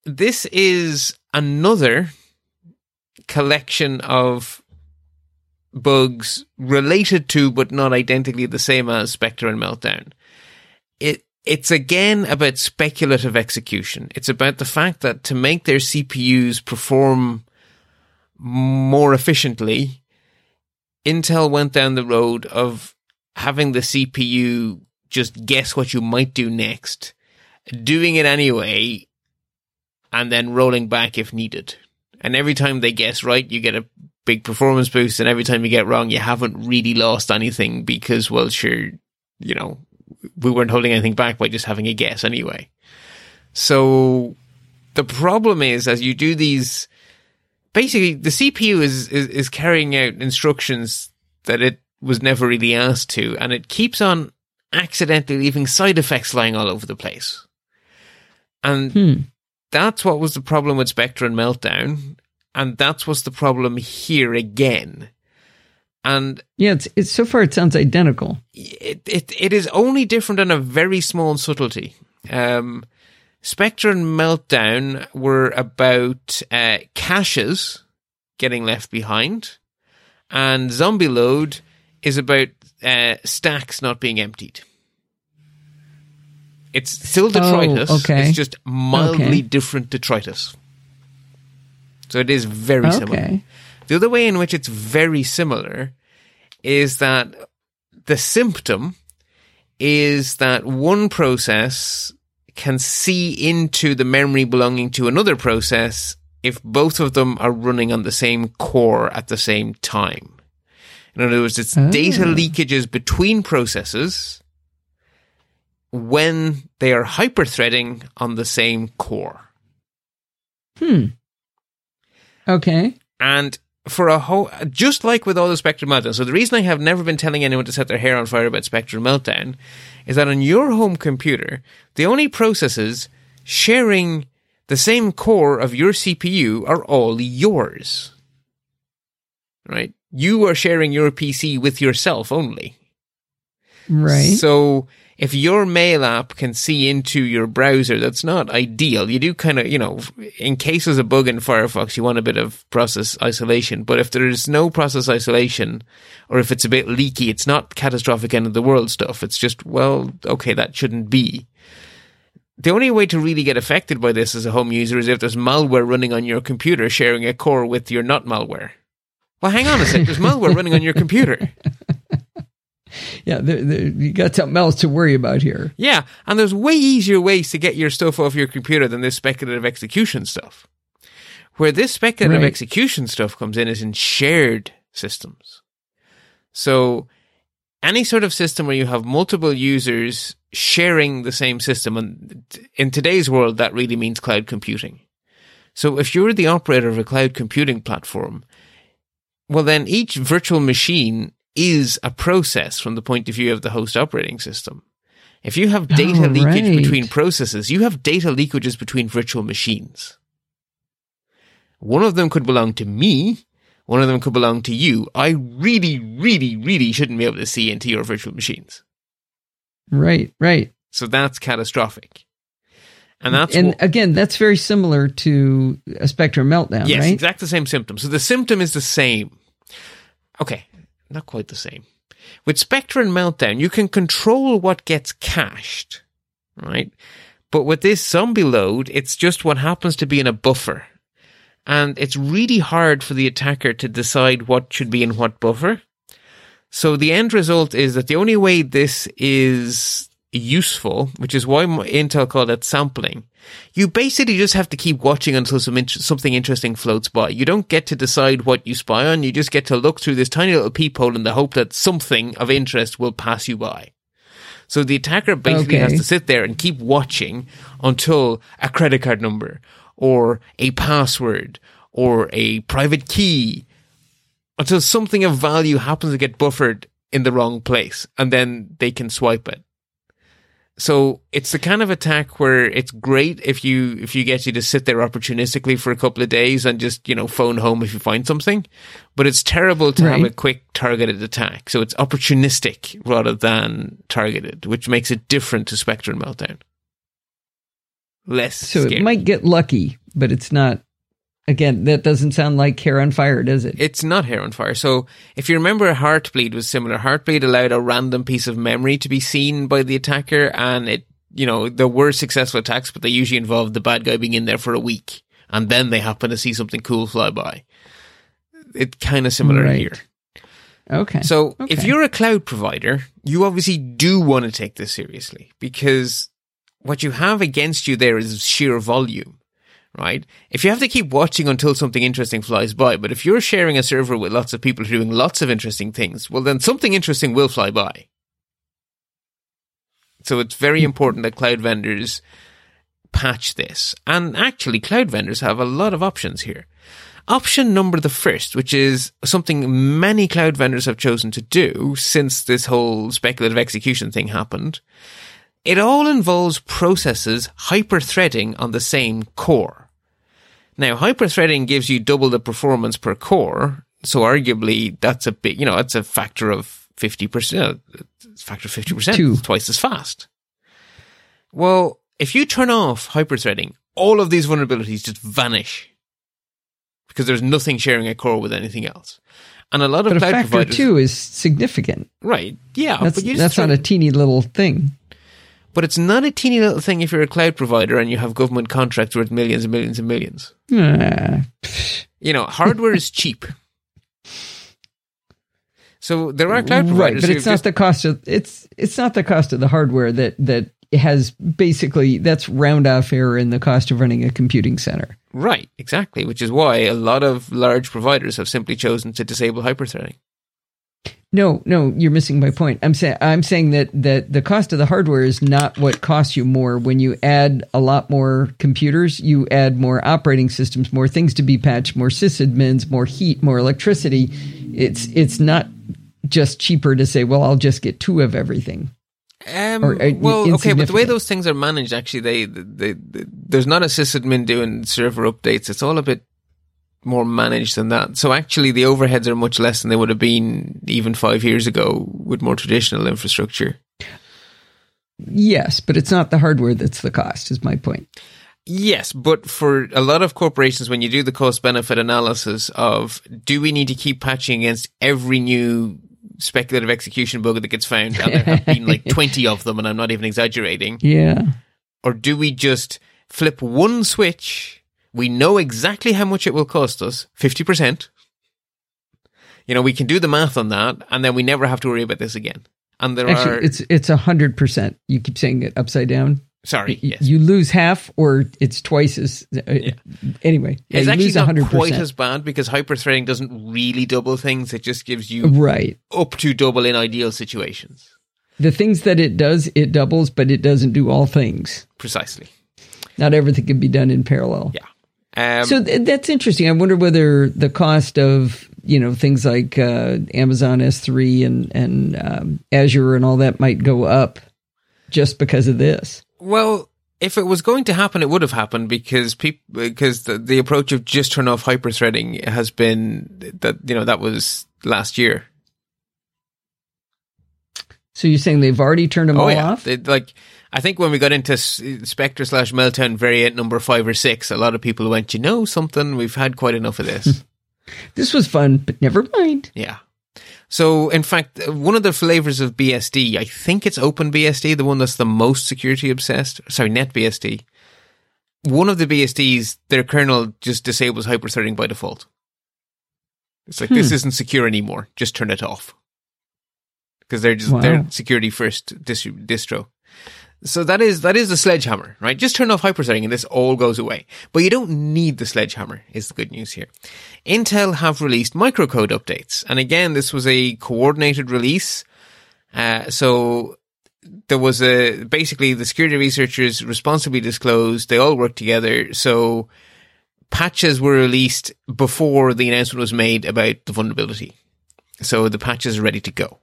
this is another collection of bugs related to, but not identically the same as Spectre and Meltdown. It it's again about speculative execution. It's about the fact that to make their CPUs perform more efficiently, Intel went down the road of having the CPU just guess what you might do next, doing it anyway, and then rolling back if needed. And every time they guess right, you get a big performance boost. And every time you get wrong, you haven't really lost anything because, well, sure, you know, we weren't holding anything back by just having a guess anyway. So the problem is as you do these, basically the CPU is, is, is carrying out instructions that it was never really asked to, and it keeps on accidentally leaving side effects lying all over the place. And hmm. that's what was the problem with Spectre and Meltdown, and that's what's the problem here again. And yeah, it's, it's so far it sounds identical. It it it is only different in a very small subtlety. Um, Spectre and Meltdown were about uh, caches getting left behind, and Zombie Load is about uh, stacks not being emptied. It's still detritus. Oh, okay. It's just mildly okay. different detritus. So it is very okay. similar. The other way in which it's very similar is that the symptom is that one process can see into the memory belonging to another process if both of them are running on the same core at the same time. In other words, it's oh. data leakages between processes when they are hyperthreading on the same core. Hmm. Okay. And for a whole, just like with all the Spectre Meltdown. So the reason I have never been telling anyone to set their hair on fire about Spectre Meltdown is that on your home computer, the only processes sharing the same core of your CPU are all yours. Right? You are sharing your PC with yourself only. Right. So if your mail app can see into your browser, that's not ideal. You do kind of, you know, in case there's a bug in Firefox, you want a bit of process isolation. But if there's no process isolation, or if it's a bit leaky, it's not catastrophic end of the world stuff. It's just, well, okay, that shouldn't be. The only way to really get affected by this as a home user is if there's malware running on your computer sharing a core with your not malware. Well, hang on a sec. There's malware running on your computer. yeah, they're, they're, you got something else to worry about here. Yeah, and there's way easier ways to get your stuff off your computer than this speculative execution stuff. Where this speculative right. execution stuff comes in is in shared systems. So any sort of system where you have multiple users sharing the same system, and in today's world, that really means cloud computing. So if you're the operator of a cloud computing platform, well, then each virtual machine is a process from the point of view of the host operating system. If you have data oh, leakage right. between processes, you have data leakages between virtual machines. One of them could belong to me. One of them could belong to you. I really, really, really shouldn't be able to see into your virtual machines. Right, right. So that's catastrophic. And that's and again, that's very similar to a Spectre Meltdown. Yes, right? exact the same symptom. So the symptom is the same. Okay, not quite the same. With Spectre and Meltdown, you can control what gets cached, right? But with this zombie load, it's just what happens to be in a buffer. And it's really hard for the attacker to decide what should be in what buffer. So the end result is that the only way this is useful, which is why Intel called it sampling. You basically just have to keep watching until some something interesting floats by. You don't get to decide what you spy on. You just get to look through this tiny little peephole in the hope that something of interest will pass you by. So the attacker basically okay. has to sit there and keep watching until a credit card number or a password or a private key until something of value happens to get buffered in the wrong place and then they can swipe it. So it's the kind of attack where it's great if you if you get you to sit there opportunistically for a couple of days and just you know phone home if you find something, but it's terrible to right. have a quick targeted attack. So it's opportunistic rather than targeted, which makes it different to Spectre and Meltdown. Less. So scary. it might get lucky, but it's not Again, that doesn't sound like hair on fire, does it? It's not hair on fire. So if you remember, Heartbleed was similar. Heartbleed allowed a random piece of memory to be seen by the attacker, and it, you know, there were successful attacks, but they usually involved the bad guy being in there for a week, and then they happen to see something cool fly by. It's kind of similar right. here. Okay. So okay. if you're a cloud provider, you obviously do want to take this seriously because what you have against you there is sheer volume, right? If you have to keep watching until something interesting flies by, but if you're sharing a server with lots of people who are doing lots of interesting things, well, then something interesting will fly by. So it's very Hmm. important that cloud vendors patch this. And actually, cloud vendors have a lot of options here. Option number the first, which is something many cloud vendors have chosen to do since this whole speculative execution thing happened. It all involves processes hyper-threading on the same core. Now, hyper-threading gives you double the performance per core, so arguably that's a big, you know, that's a factor of 50%, factor of 50%, Two. twice as fast. Well, if you turn off hyper-threading, all of these vulnerabilities just vanish because there's nothing sharing a core with anything else. And a lot of but a cloud factor providers, two is significant. right? Yeah, That's but you just that's not a teeny little thing. But it's not a teeny little thing if you're a cloud provider and you have government contracts worth millions and millions and millions. You know, hardware is cheap. So there are cloud providers right, but it's not just- the cost of it's it's not the cost of the hardware that that has basically that's round off error in the cost of running a computing center. right, exactly, which is why a lot of large providers have simply chosen to disable hyperthreading. No, no, you're missing my point. I'm saying I'm saying that that the cost of the hardware is not what costs you more. When you add a lot more computers, you add more operating systems, more things to be patched, more sysadmins, more heat, more electricity. It's it's not just cheaper to say, well, I'll just get two of everything. Um, Or, uh, well, okay, but the way those things are managed, actually, they, they, they, there's not a sysadmin doing server updates. It's all a bit more managed than that. So actually, the overheads are much less than they would have been even five years ago with more traditional infrastructure. Yes, but it's not the hardware that's the cost. Is my point. Yes, but for a lot of corporations, when you do the cost benefit analysis of do we need to keep patching against every new speculative execution bug that gets found, and there have been like 20 of them, and I'm not even exaggerating, Yeah. or do we just flip one switch? We know exactly how much it will cost us 50%. You know, we can do the math on that, and then we never have to worry about this again. And there Actually, are. it's it's a hundred percent. You keep saying it upside down. sorry, yes. You lose half, or it's twice as. Uh, Anyway, yeah, it's actually not hundred quite as bad because hyperthreading doesn't really double things. It just gives you Right. up to double in ideal situations. The things that it does, it doubles, but it doesn't do all things. Precisely. Not everything can be done in parallel. Yeah. Um, So th- that's interesting. I wonder whether the cost of you know things like uh, Amazon S3 and and um, Azure and all that might go up just because of this. well, if it was going to happen, it would have happened because people because the, the approach of just turn off hyperthreading has been that you know that was last year. So you're saying they've already turned them Oh all yeah, off? They- like I think when we got into Spectre slash Meltdown variant number five or six, a lot of people went, you know, something we've had quite enough of this. This was fun, but never mind. Yeah. So, in fact, one of the flavors of BSD, I think it's OpenBSD, the one that's the most security obsessed. Sorry, NetBSD. One of the BSDs, their kernel just disables hyperthreading by default. It's like this hmm. isn't secure anymore. Just turn it off because they're just Wow. they're security first distro. So that is that is the sledgehammer, right? Just turn off hyperthreading and this all goes away. But you don't need the sledgehammer. Is the good news here? Intel have released microcode updates, and again, this was a coordinated release. Uh, so there was a basically the security researchers responsibly disclosed. They all worked together. So patches were released before the announcement was made about the vulnerability. So the patches are ready to go.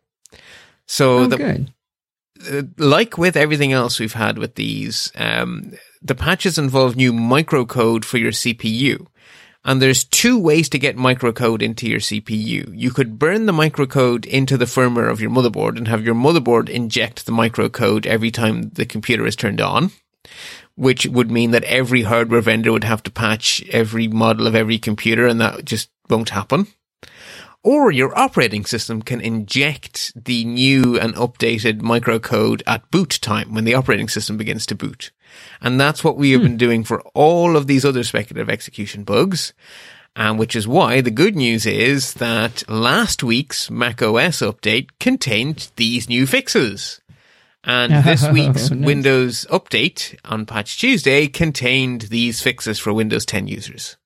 So Oh, the, good. Like with everything else we've had with these, um, the patches involve new microcode for your CPU. And there's two ways to get microcode into your CPU. You could burn the microcode into the firmware of your motherboard and have your motherboard inject the microcode every time the computer is turned on, which would mean that every hardware vendor would have to patch every model of every computer and that just won't happen or your operating system can inject the new and updated microcode at boot time when the operating system begins to boot. And that's what we have hmm. been doing for all of these other speculative execution bugs. And which is why the good news is that last week's macOS update contained these new fixes. And this oh, week's nice. Windows update on Patch Tuesday contained these fixes for Windows 10 users.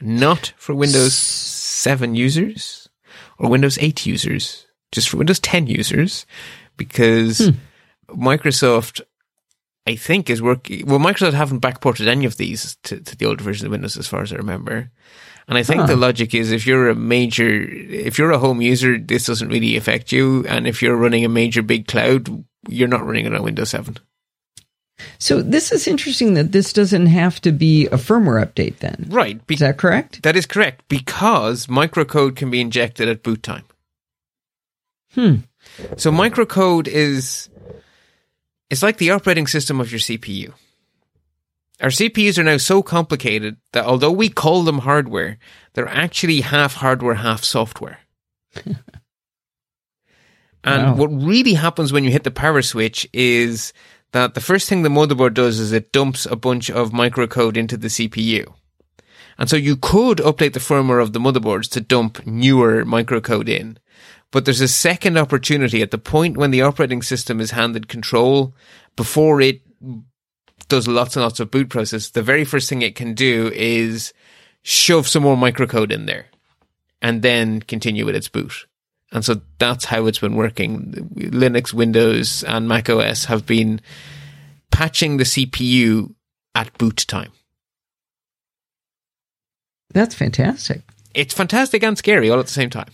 Not for Windows 7 users or Windows 8 users, just for Windows 10 users, because hmm. Microsoft, I think, is working. Well, Microsoft haven't backported any of these to, to the older version of Windows, as far as I remember. And I think huh. the logic is if you're a major, if you're a home user, this doesn't really affect you. And if you're running a major big cloud, you're not running it on Windows 7. So this is interesting that this doesn't have to be a firmware update then. Right. Be- is that correct? That is correct because microcode can be injected at boot time. Hmm. So microcode is it's like the operating system of your CPU. Our CPUs are now so complicated that although we call them hardware, they're actually half hardware, half software. And wow. what really happens when you hit the power switch is that the first thing the motherboard does is it dumps a bunch of microcode into the CPU. And so you could update the firmware of the motherboards to dump newer microcode in. But there's a second opportunity at the point when the operating system is handed control before it does lots and lots of boot process. The very first thing it can do is shove some more microcode in there and then continue with its boot. And so that's how it's been working. Linux, Windows, and Mac OS have been patching the CPU at boot time. That's fantastic. It's fantastic and scary all at the same time.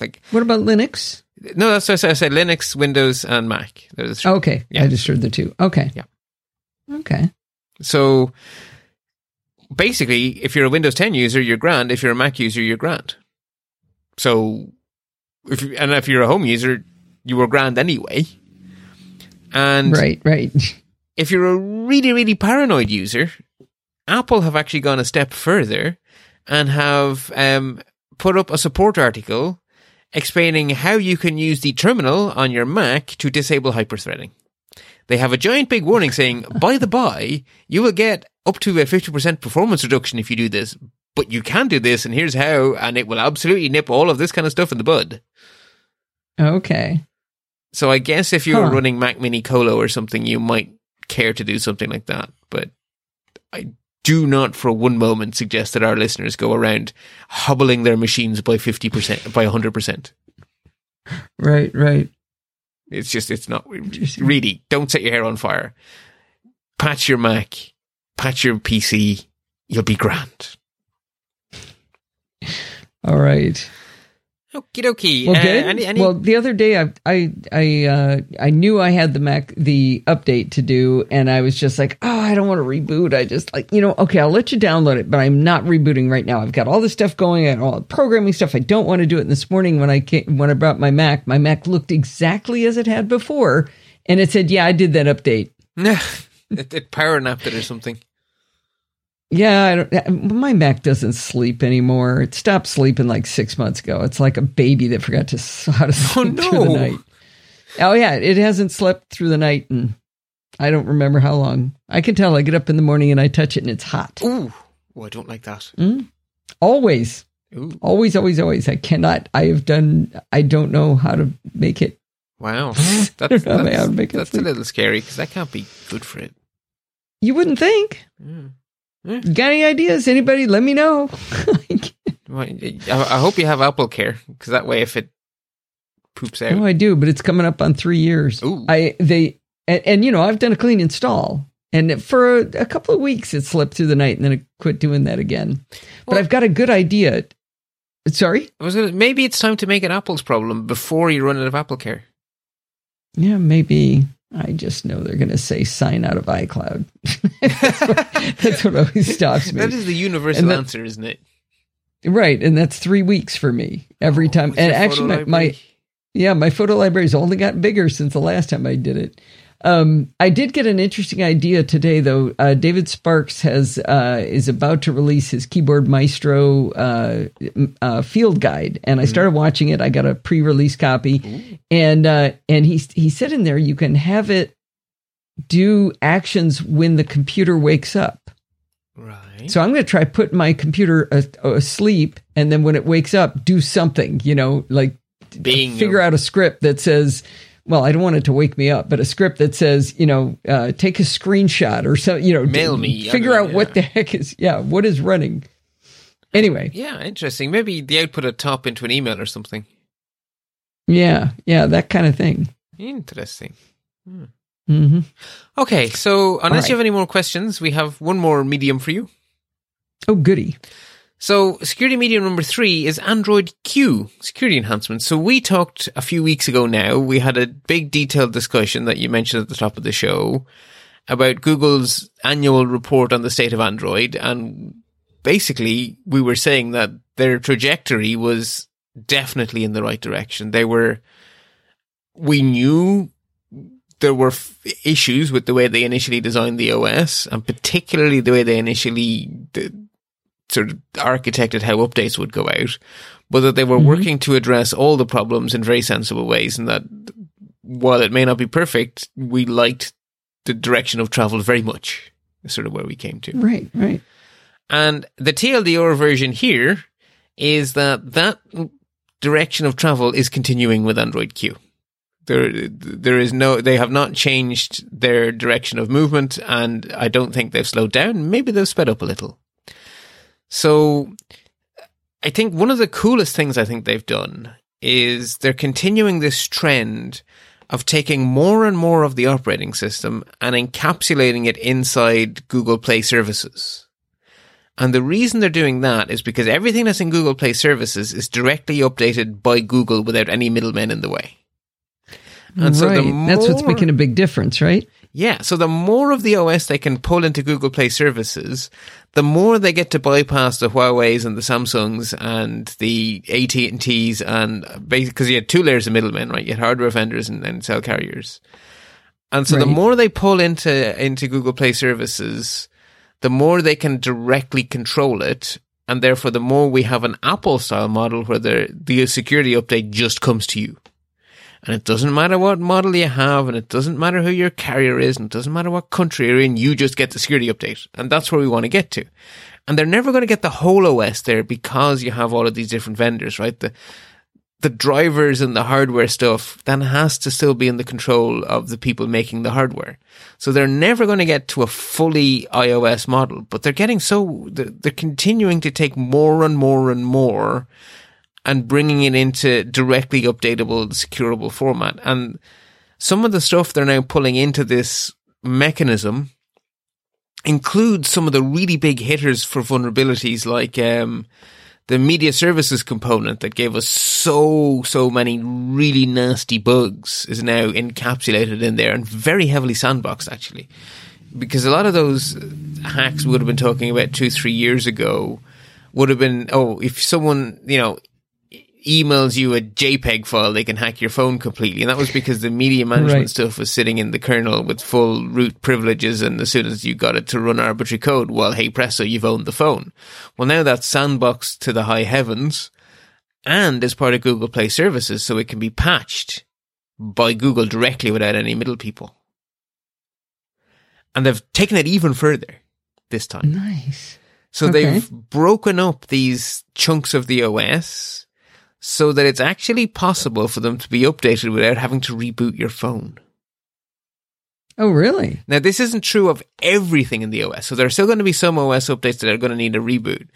Like, what about Linux? No, that's what I said. Linux, Windows, and Mac. Okay, yeah. I just heard the two. Okay, yeah, okay. So basically, if you're a Windows 10 user, you're grand. If you're a Mac user, you're grand. So if you, and if you're a home user, you were grand anyway. And right, right. If you're a really, really paranoid user, Apple have actually gone a step further and have um, put up a support article explaining how you can use the terminal on your Mac to disable hyperthreading. They have a giant big warning saying, by the by, you will get up to a 50% performance reduction if you do this, but you can do this and here's how, and it will absolutely nip all of this kind of stuff in the bud. Okay. So I guess if you were running Mac Mini Colo or something, you might care to do something like that. But I do not for one moment suggest that our listeners go around hobbling their machines by 50%, by 100%. Right, right. It's just, it's not really, don't set your hair on fire. Patch your Mac, patch your PC, you'll be grand. All right. Okie dokie. Well, uh, any, any... well, the other day I I I uh, I knew I had the Mac the update to do, and I was just like, oh, I don't want to reboot. I just like you know, okay, I'll let you download it, but I'm not rebooting right now. I've got all this stuff going and all the programming stuff. I don't want to do it. And this morning when I came, when I brought my Mac, my Mac looked exactly as it had before, and it said, yeah, I did that update. it, it power napped it or something. Yeah, my Mac doesn't sleep anymore. It stopped sleeping like six months ago. It's like a baby that forgot to how to oh, sleep oh, no. through the night. Oh yeah, it hasn't slept through the night, and I don't remember how long. I can tell. I get up in the morning and I touch it, and it's hot. Ooh, oh, I don't like that. Mm? Always, Ooh. always, always, always. I cannot. I have done. I don't know how to make it. Wow, that's, that's, that's a little scary because that can't be good for it. You wouldn't think. Mm. Hmm. Got any ideas? Anybody? Let me know. I hope you have Apple Care because that way, if it poops out, oh, I do, but it's coming up on three years. Ooh. I they and, and, you know I've done a clean install, and for a, a, couple of weeks it slipped through the night, and then it quit doing that again. But well, I've got a good idea. Sorry, was it maybe it's time to make an Apple's problem before you run out of Apple Care? Yeah, maybe. I just know they're going to say sign out of iCloud. that's, what, that's, what, always stops me. That is the universal that, answer, isn't it? Right, and that's three weeks for me every oh, time. And actually, my, my, yeah, my photo library's only gotten bigger since the last time I did it. Um, I did get an interesting idea today, though. Uh, David Sparks has uh, is about to release his Keyboard Maestro uh, uh field guide, and I mm-hmm. started watching it. I got a pre-release copy, Ooh. and uh, and he he said in there you can have it do actions when the computer wakes up. Right. So I'm going to try put my computer asleep, and then when it wakes up, do something. You know, like Being figure a- out a script that says, "Well, I don't want it to wake me up," but a script that says, you know, uh, take a screenshot or so. You know, Mail me, I Figure mean, out what the heck is yeah, what is running. Anyway, Yeah, interesting. Maybe the output at top into an email or something. yeah, yeah, that kind of thing. Interesting. hmm Okay, so unless right. you have any more questions, we have one more medium for you. Oh, goody. So, security medium number three is Android Q security enhancements. So, we talked a few weeks ago now. We had a big detailed discussion that you mentioned at the top of the show about Google's annual report on the state of Android. And basically, we were saying that their trajectory was definitely in the right direction. They were, we knew there were f- issues with the way they initially designed the OS and particularly the way they initially d- sort of architected how updates would go out, but that they were Mhm. working to address all the problems in very sensible ways and that while it may not be perfect, we liked the direction of travel very much. Sort of where we came to. Right, right. And the TLDR version here is that that direction of travel is continuing with Android Q. There, there is no, they have not changed their direction of movement and I don't think they've slowed down. Maybe they've sped up a little. So I think one of the coolest things I think they've done is they're continuing this trend of taking more and more of the operating system and encapsulating it inside Google Play services. And the reason they're doing that is because everything that's in Google Play services is directly updated by Google without any middlemen in the way. And so right. the That's what's making a big difference, right? yeah, so the more of the OS they can pull into Google Play services, the more they get to bypass the Huawei's and the Samsungs and the AT and T's and because you had two layers of middlemen, right? You had hardware vendors and, and cell carriers, and so the more they pull into into Google Play services, the more they can directly control it, and therefore the more we have an Apple style model where the the security update just comes to you. And it doesn't matter what model you have, and it doesn't matter who your carrier is, and it doesn't matter what country you're in, you just get the security update. And that's where we want to get to. And they're never going to get the whole OS there because you have all of these different vendors, right? The, the drivers and the hardware stuff then has to still be in the control of the people making the hardware. So they're never going to get to a fully iOS model, but they're getting so, they're they're continuing to take more and more and more and bringing it into directly updatable, securable format. And some of the stuff they're now pulling into this mechanism includes some of the really big hitters for vulnerabilities like um, the media services component that gave us so, so many really nasty bugs is now encapsulated in there and very heavily sandboxed actually. Because a lot of those hacks we would have been talking about two, three years ago would have been, oh, if someone, you know, emails you a JPEG file, they can hack your phone completely. And that was because the media management Right. stuff was sitting in the kernel with full root privileges. And as soon as you got it to run arbitrary code, well, hey presto, you've owned the phone. Well, now that's sandboxed to the high heavens and is part of Google Play services. So it can be patched by Google directly without any middle people. And they've taken it even further this time. Nice. So Okay. they've broken up these chunks of the OS so that it's actually possible for them to be updated without having to reboot your phone. Oh, really? Now, this isn't true of everything in the OS. So there are still going to be some OS updates that are going to need a reboot.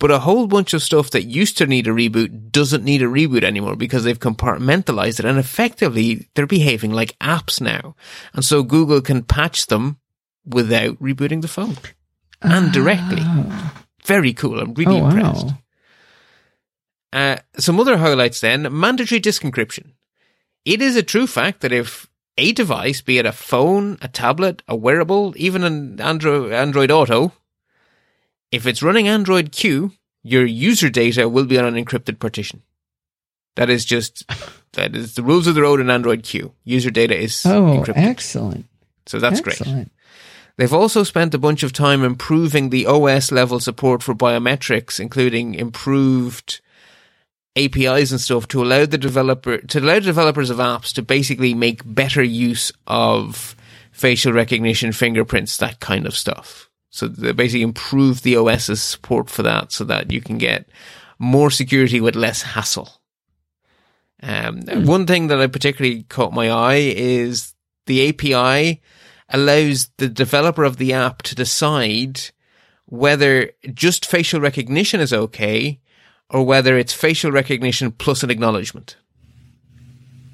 But a whole bunch of stuff that used to need a reboot doesn't need a reboot anymore because they've compartmentalized it and effectively they're behaving like apps now. And so Google can patch them without rebooting the phone and directly. Ah. Very cool. I'm really Oh, impressed. wow. Uh, some other highlights then mandatory disk encryption. It is a true fact that if a device, be it a phone, a tablet, a wearable, even an Android, Android Auto, if it's running Android Q, your user data will be on an encrypted partition. That is just, that is the rules of the road in Android Q. User data is Oh, encrypted. excellent. So that's great. They've also spent a bunch of time improving the OS level support for biometrics, including improved APIs and stuff to allow the developer to allow developers of apps to basically make better use of facial recognition, fingerprints, that kind of stuff. So they basically improve the OS's support for that so that you can get more security with less hassle. Um, mm. One thing that I particularly caught my eye is the API allows the developer of the app to decide whether just facial recognition is okay or whether it's facial recognition plus an acknowledgement.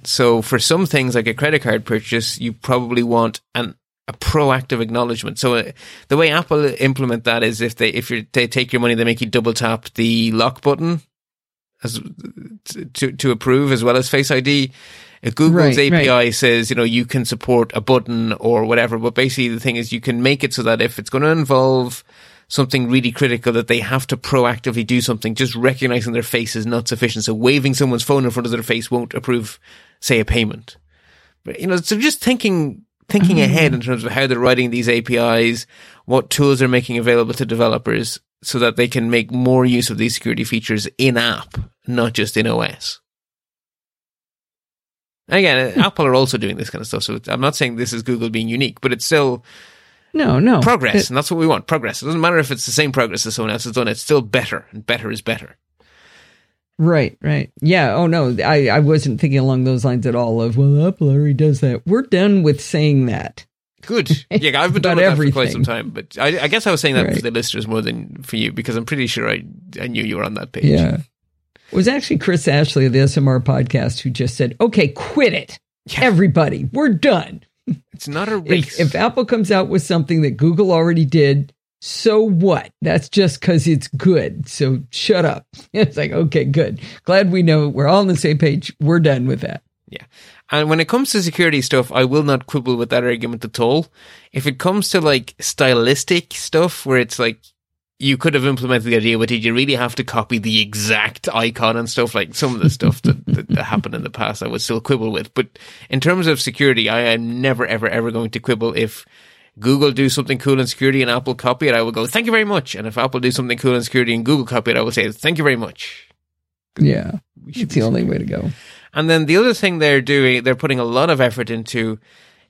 So for some things like a credit card purchase, you probably want an a proactive acknowledgement. So uh, the way Apple implement that is if they if they take your money, they make you double tap the lock button as to to approve as well as Face ID. Google's right, API right. says, you know, you can support a button or whatever, but basically the thing is you can make it so that if it's going to involve something really critical that they have to proactively do something, just recognizing their face is not sufficient. So waving someone's phone in front of their face won't approve, say, a payment. But, you know, so just thinking, thinking mm-hmm. ahead in terms of how they're writing these APIs, what tools they're making available to developers so that they can make more use of these security features in app, not just in OS. Again. Apple are also doing this kind of stuff. So I'm not saying this is Google being unique, but it's still no, no progress, it, and that's what we want. Progress. It doesn't matter if it's the same progress as someone else has done. It's still better, and better is better. Right, right. Yeah. Oh no, I I wasn't thinking along those lines at all. Of well, Apple already does that. We're done with saying that. Good. Yeah, I've been doing that for quite some time, but I, I guess I was saying that right. for the listeners more than for you because I'm pretty sure I I knew you were on that page. Yeah. It was actually Chris Ashley of the SMR podcast who just said, okay, quit it. Yeah. Everybody, we're done. It's not a race. If, if, Apple comes out with something that Google already did, so what? That's just because it's good. So shut up. It's like, okay, good. Glad we know we're all on the same page. We're done with that. Yeah. And when it comes to security stuff, I will not quibble with that argument at all. If it comes to like stylistic stuff where it's like, you could have implemented the idea, but did you really have to copy the exact icon and stuff like some of the stuff that, that, that, happened in the past? I would still quibble with. But in terms of security, I am never, ever, ever going to quibble if Google do something cool in security and Apple copy it. I will go, thank you very much. And if Apple do something cool in security and Google copy it, I will say, thank you very much. Yeah, it's the only way to go. And then the other thing they're doing, they're putting a lot of effort into,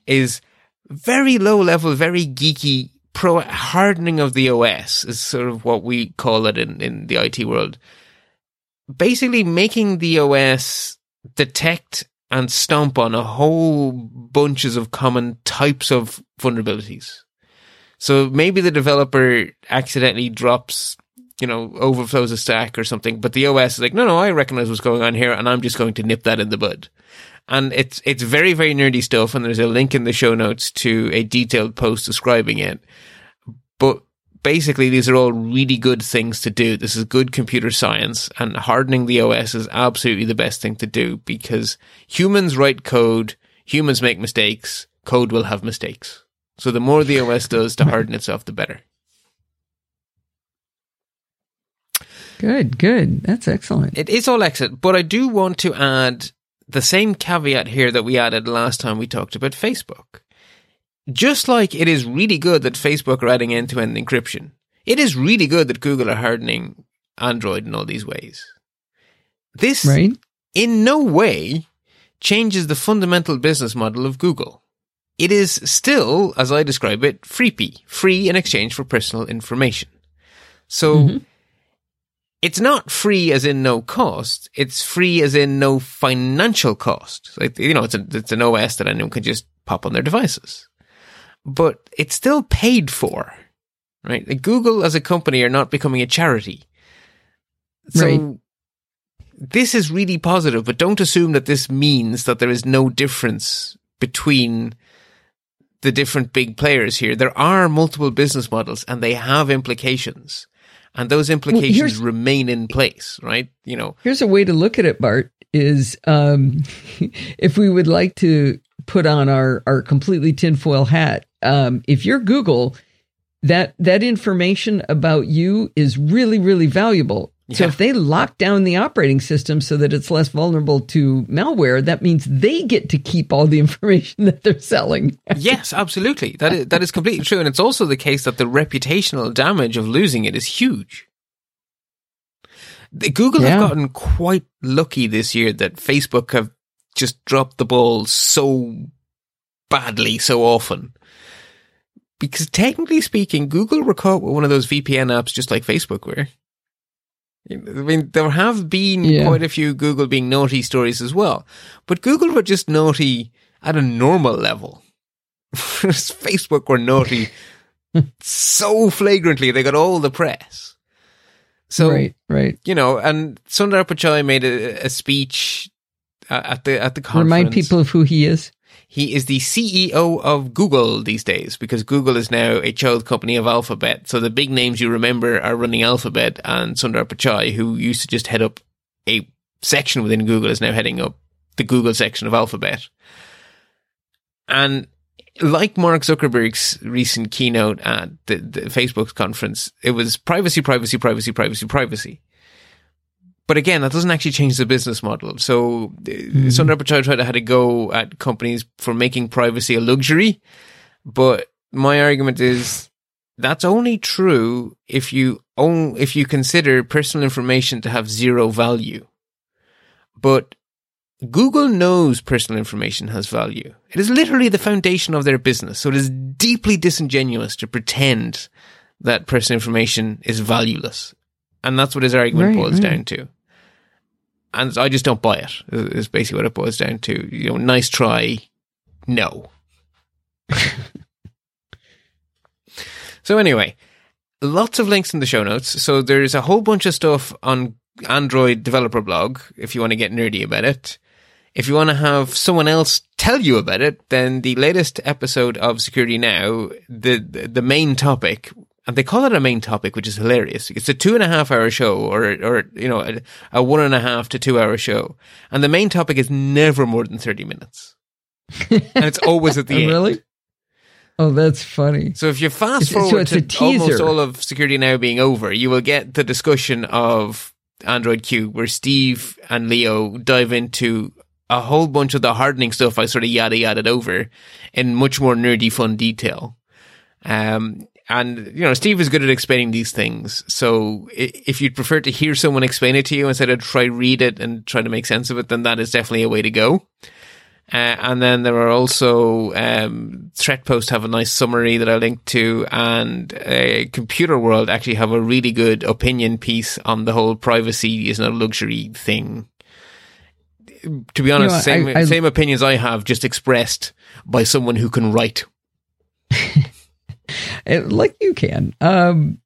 is very low level, very geeky pro hardening of the OS is sort of what we call it in, in the IT world. Basically making the OS detect and stomp on a whole bunches of common types of vulnerabilities. So maybe the developer accidentally drops, you know, overflows a stack or something, but the OS is like, no, no, I recognize what's going on here and I'm just going to nip that in the bud and it's it's very very nerdy stuff. And there's a link in the show notes to a detailed post describing it. But basically, these are all really good things to do. This is good computer science, and hardening the OS is absolutely the best thing to do because humans write code, humans make mistakes, code will have mistakes. So the more the OS does to harden itself, the better. Good, good. That's excellent. It is all excellent, but I do want to add the same caveat here that we added last time we talked about Facebook. Just like it is really good that Facebook are adding end to end encryption, it is really good that Google are hardening Android in all these ways. This, right. in no way, changes the fundamental business model of Google. It is still, as I describe it, freepy, free in exchange for personal information. So, mm-hmm it's not free as in no cost. It's free as in no financial cost. Like, you know, it's, a, it's an OS that anyone can just pop on their devices. But it's still paid for, right? Like Google as a company are not becoming a charity. So right. this is really positive, but don't assume that this means that there is no difference between the different big players here. There are multiple business models and they have implications and those implications well, remain in place, right? You know, here's a way to look at it, Bart. Is um, if we would like to put on our our completely tinfoil hat, um, if you're Google, that that information about you is really really valuable. So if they lock down the operating system so that it's less vulnerable to malware, that means they get to keep all the information that they're selling. yes, absolutely. That is, that is completely true. And it's also the case that the reputational damage of losing it is huge. Google yeah. have gotten quite lucky this year that Facebook have just dropped the ball so badly so often because technically speaking, Google were caught with one of those VPN apps just like Facebook were. I mean, there have been yeah. quite a few Google being naughty stories as well, but Google were just naughty at a normal level. Facebook were naughty so flagrantly, they got all the press. So, right, right. You know, and Sundar Pichai made a, a speech at the at the conference. Remind people of who he is. He is the CEO of Google these days because Google is now a child company of Alphabet. So the big names you remember are running Alphabet and Sundar Pichai, who used to just head up a section within Google, is now heading up the Google section of Alphabet. And like Mark Zuckerberg's recent keynote at the, the Facebook's conference, it was privacy, privacy, privacy, privacy, privacy. But again, that doesn't actually change the business model. So mm-hmm. Sundar Pichai tried to had a go at companies for making privacy a luxury. But my argument is that's only true if you own, if you consider personal information to have zero value. But Google knows personal information has value. It is literally the foundation of their business. So it is deeply disingenuous to pretend that personal information is valueless. And that's what his argument right, boils right. down to. And I just don't buy it, is basically what it boils down to. You know, nice try. No. so anyway, lots of links in the show notes. So there's a whole bunch of stuff on Android developer blog if you want to get nerdy about it. If you want to have someone else tell you about it, then the latest episode of Security Now, the the main topic and they call it a main topic, which is hilarious. It's a two and a half hour show or, or, you know, a, a one and a half to two hour show. And the main topic is never more than 30 minutes. and it's always at the oh, end. Really? Oh, that's funny. So if you fast forward so to almost all of security now being over, you will get the discussion of Android Q where Steve and Leo dive into a whole bunch of the hardening stuff I sort of yada yada over in much more nerdy fun detail. Um, and, you know, Steve is good at explaining these things. So if you'd prefer to hear someone explain it to you instead of try read it and try to make sense of it, then that is definitely a way to go. Uh, and then there are also um, Threatpost have a nice summary that I linked to, and uh, Computer World actually have a really good opinion piece on the whole privacy is not a luxury thing. To be honest, you know, same I, I, same opinions I have, just expressed by someone who can write. like you can. Um,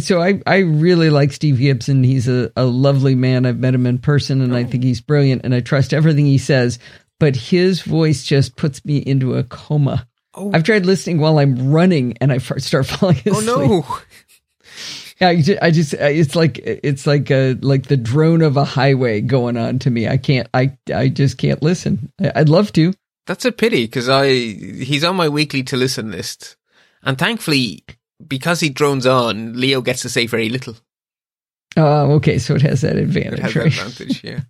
so I, I really like Steve Gibson. He's a, a lovely man. I've met him in person and I think he's brilliant and I trust everything he says, but his voice just puts me into a coma. Oh. I've tried listening while I'm running and I start falling asleep. Oh no. I just, I just, it's like it's like a like the drone of a highway going on to me. I can't, I, I just can't listen. I'd love to. That's a pity because I he's on my weekly to listen list. And thankfully, because he drones on, Leo gets to say very little. Oh, okay. So it has that advantage. It has right? that advantage, yeah.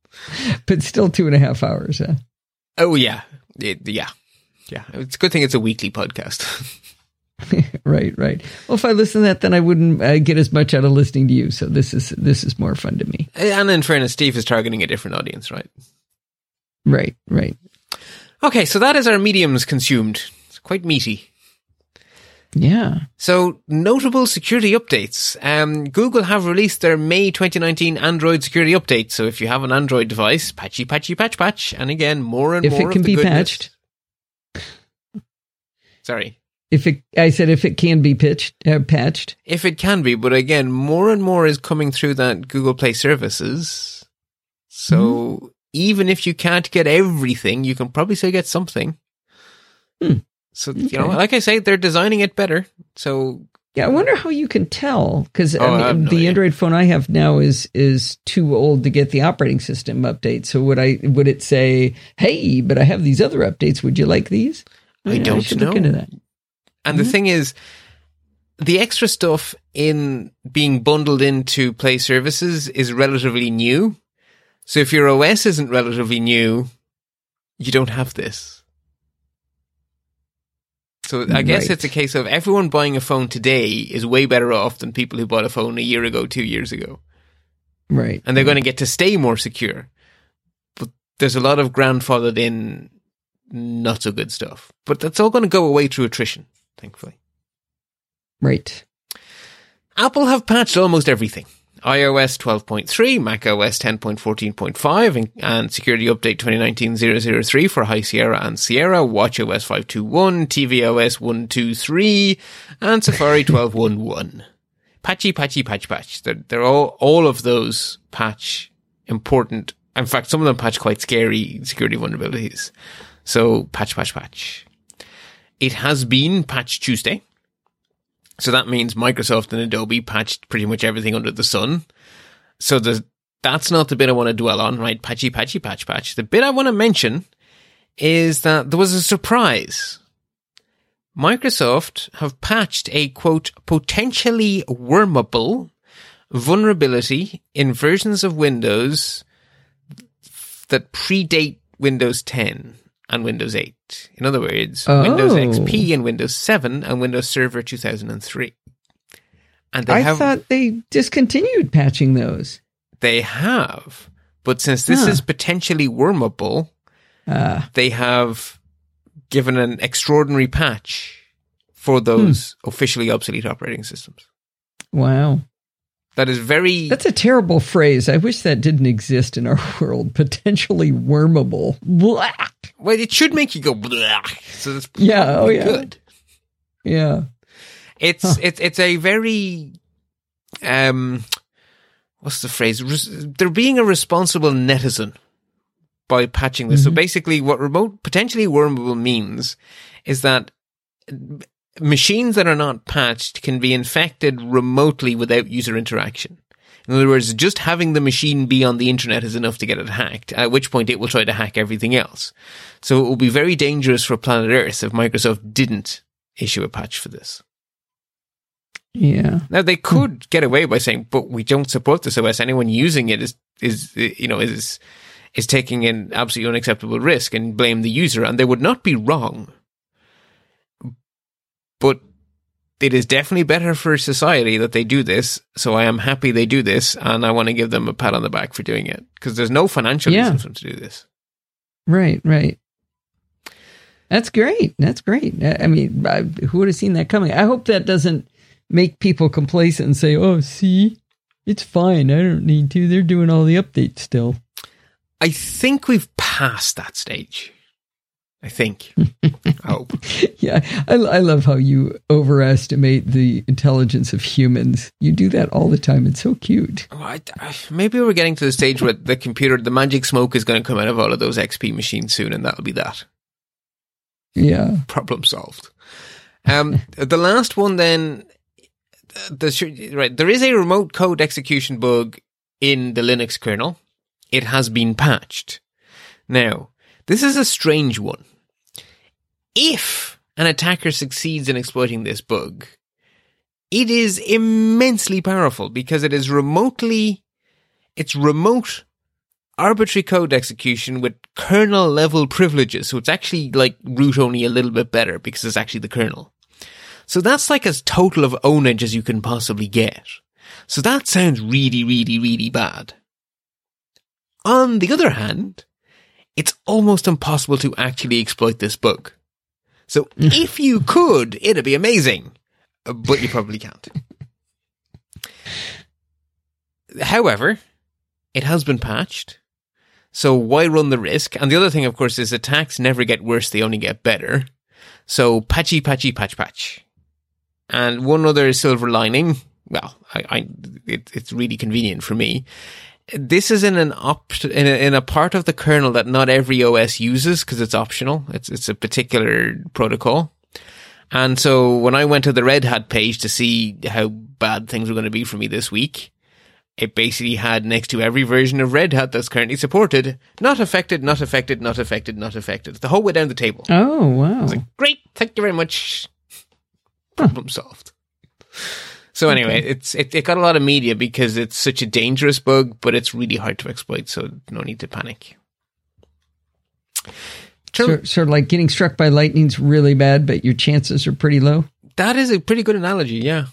but still two and a half hours, huh? Oh, yeah. It, yeah. Yeah. It's a good thing it's a weekly podcast. right, right. Well, if I listen to that, then I wouldn't uh, get as much out of listening to you. So this is this is more fun to me. And in fairness, Steve is targeting a different audience, right? Right, right. Okay, so that is our mediums consumed. It's quite meaty. Yeah. So notable security updates. Um, Google have released their May 2019 Android security update. So if you have an Android device, patchy, patchy, patch, patch, and again, more and if more. If it can be goodness. patched. Sorry. If it, I said if it can be pitched, uh, patched. If it can be, but again, more and more is coming through that Google Play services. So mm-hmm. even if you can't get everything, you can probably still get something. Hmm. So okay. you know, like I say, they're designing it better. So yeah, I wonder how you can tell because oh, I mean, no the idea. Android phone I have now is is too old to get the operating system update. So would I would it say, "Hey, but I have these other updates. Would you like these?" I, I don't I know. Look into that. And mm-hmm. the thing is, the extra stuff in being bundled into Play services is relatively new. So if your OS isn't relatively new, you don't have this. So I guess right. it's a case of everyone buying a phone today is way better off than people who bought a phone a year ago, two years ago. Right. And they're going to get to stay more secure. But there's a lot of grandfathered in not so good stuff. But that's all going to go away through attrition. thankfully. Right. Apple have patched almost everything iOS 12.3, macOS 10.14.5, and, Security Update 2019-003 for High Sierra and Sierra, WatchOS 5.2.1, tvOS 1.2.3, and Safari 12.1.1. Patchy, patchy, patch, patch. They're, they're all, all of those patch important. In fact, some of them patch quite scary security vulnerabilities. So patch, patch, patch. It has been Patch Tuesday. So that means Microsoft and Adobe patched pretty much everything under the sun. So that's not the bit I want to dwell on, right? Patchy, patchy, patch, patch. The bit I want to mention is that there was a surprise. Microsoft have patched a quote, potentially wormable vulnerability in versions of Windows that predate Windows 10 and Windows 8. In other words, oh. Windows XP and Windows 7 and Windows Server 2003. And they I have, thought they discontinued patching those. They have. But since this huh. is potentially wormable, uh. they have given an extraordinary patch for those hmm. officially obsolete operating systems. Wow. That is very. That's a terrible phrase. I wish that didn't exist in our world. Potentially wormable. Blah. Well, it should make you go blah. So that's yeah. Oh yeah. Good. Yeah. It's huh. it's it's a very um, what's the phrase? they're being a responsible netizen by patching this. Mm-hmm. So basically, what remote potentially wormable means is that machines that are not patched can be infected remotely without user interaction. In other words, just having the machine be on the internet is enough to get it hacked, at which point it will try to hack everything else. So it will be very dangerous for planet Earth if Microsoft didn't issue a patch for this. Yeah. Now they could get away by saying, but we don't support this OS. Anyone using it is, is, you know, is, is taking an absolutely unacceptable risk and blame the user. And they would not be wrong but it is definitely better for society that they do this. So I am happy they do this, and I want to give them a pat on the back for doing it because there's no financial yeah. reason for them to do this. Right, right. That's great. That's great. I mean, I, who would have seen that coming? I hope that doesn't make people complacent and say, "Oh, see, it's fine. I don't need to. They're doing all the updates still." I think we've passed that stage. I think. I hope. Yeah, I, I love how you overestimate the intelligence of humans. You do that all the time. It's so cute. Oh, I, I, maybe we're getting to the stage where the computer, the magic smoke is going to come out of all of those XP machines soon, and that'll be that. Yeah. Problem solved. Um, the last one then, the, right, there is a remote code execution bug in the Linux kernel. It has been patched. Now, this is a strange one. If an attacker succeeds in exploiting this bug, it is immensely powerful because it is remotely, it's remote arbitrary code execution with kernel level privileges. So it's actually like root only a little bit better because it's actually the kernel. So that's like as total of ownage as you can possibly get. So that sounds really, really, really bad. On the other hand, it's almost impossible to actually exploit this bug. So if you could, it'd be amazing, uh, but you probably can't. However, it has been patched. So why run the risk? And the other thing, of course, is attacks never get worse, they only get better. So patchy, patchy, patch, patch. And one other silver lining, well, I, I it, it's really convenient for me, this is in an op in a, in a part of the kernel that not every OS uses because it's optional. It's it's a particular protocol. And so when I went to the Red Hat page to see how bad things were going to be for me this week, it basically had next to every version of Red Hat that's currently supported, not affected, not affected, not affected, not affected, the whole way down the table. Oh, wow. Like, Great. Thank you very much. Problem huh. solved. So anyway, okay. it's it, it got a lot of media because it's such a dangerous bug, but it's really hard to exploit. So no need to panic. Sort, sort of like getting struck by lightning's really bad, but your chances are pretty low. That is a pretty good analogy. Yeah.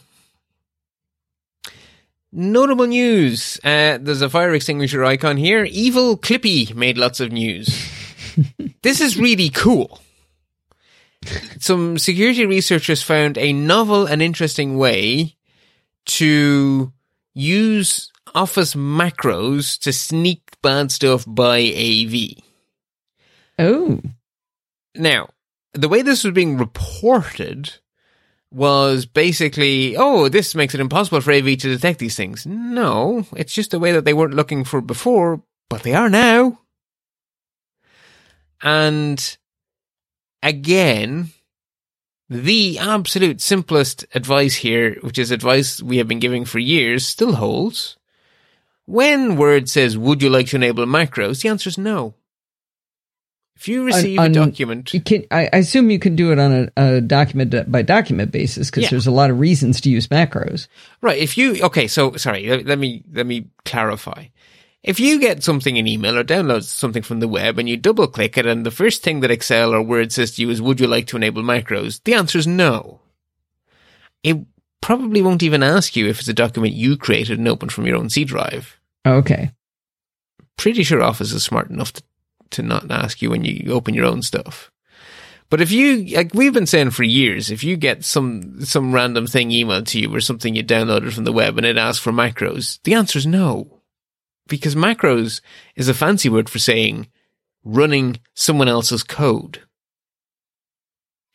Notable news. Uh, there's a fire extinguisher icon here. Evil Clippy made lots of news. this is really cool. some security researchers found a novel and interesting way to use Office macros to sneak bad stuff by AV. Oh. Now, the way this was being reported was basically, oh, this makes it impossible for AV to detect these things. No, it's just the way that they weren't looking for before, but they are now. And again, the absolute simplest advice here, which is advice we have been giving for years, still holds. When Word says, would you like to enable macros? The answer is no. If you receive on, on, a document, you can, I, I, assume you can do it on a, a document uh, by document basis because yeah. there's a lot of reasons to use macros. Right. If you okay, so sorry, let, let me let me clarify. If you get something in email or download something from the web and you double click it and the first thing that Excel or Word says to you is, would you like to enable macros? The answer is no. It probably won't even ask you if it's a document you created and opened from your own C drive. Okay. Pretty sure Office is smart enough to, to not ask you when you open your own stuff. But if you, like we've been saying for years, if you get some, some random thing emailed to you or something you downloaded from the web and it asks for macros, the answer is no because macros is a fancy word for saying running someone else's code.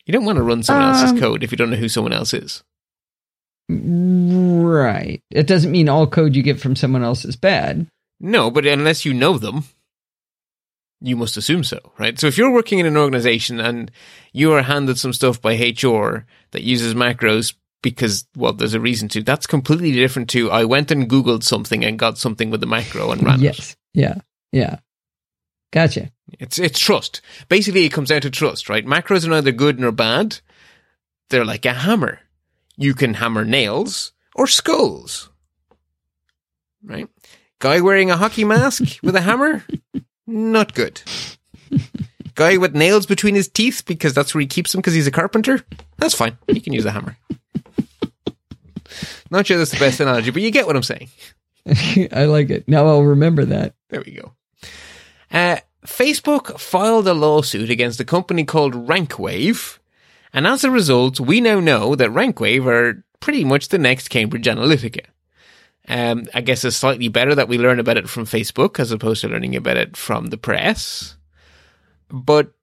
You don't want to run someone um, else's code if you don't know who someone else is. Right. It doesn't mean all code you get from someone else is bad. No, but unless you know them, you must assume so, right? So if you're working in an organization and you are handed some stuff by HR that uses macros because well there's a reason to. That's completely different to i went and googled something and got something with the macro and ran yes. It. yeah. Yeah. Gotcha. It's it's trust. Basically it comes down to trust right? Macros are neither good nor bad. They're like a hammer. You can hammer nails or skulls right? Guy wearing a hockey mask with a hammer? Not good. Guy with nails between his teeth because that's where he keeps them because he's a carpenter? That's fine. He can use a hammer not sure that's the best analogy, but you get what I'm saying. I like it. Now I'll remember that. There we go. Uh, Facebook filed a lawsuit against a company called Rankwave, and as a result, we now know that Rankwave are pretty much the next Cambridge Analytica. Um, I guess it's slightly better that we learn about it from Facebook as opposed to learning about it from the press. But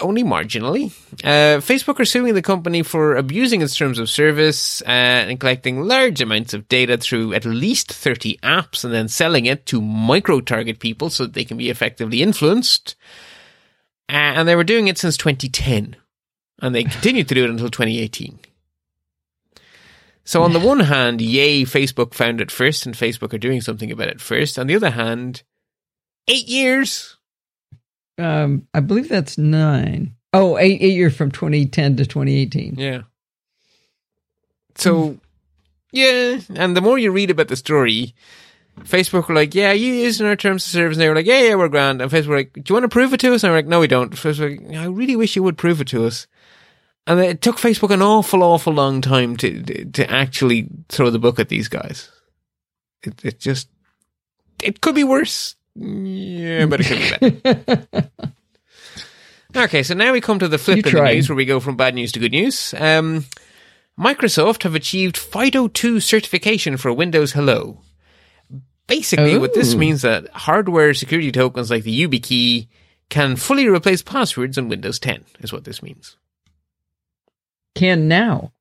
only marginally. Uh, Facebook are suing the company for abusing its terms of service uh, and collecting large amounts of data through at least 30 apps and then selling it to micro target people so that they can be effectively influenced. Uh, and they were doing it since 2010. And they continued to do it until 2018. So on the one hand, yay, Facebook found it first and Facebook are doing something about it first. On the other hand, eight years um, I believe that's nine. Oh, eight, eight years from 2010 to 2018. Yeah. So, yeah. And the more you read about the story, Facebook were like, yeah, you using our terms of service. And they were like, yeah, yeah, we're grand. And Facebook were like, do you want to prove it to us? And we're like, no, we don't. Facebook were like, I really wish you would prove it to us. And it took Facebook an awful, awful long time to, to actually throw the book at these guys. It, it just, it could be worse. Yeah, but it could be better. okay, so now we come to the flip in the news where we go from bad news to good news. Um, Microsoft have achieved FIDO2 certification for Windows Hello. Basically, what this means that hardware security tokens like the YubiKey can fully replace passwords on Windows 10, is what this means. Can now.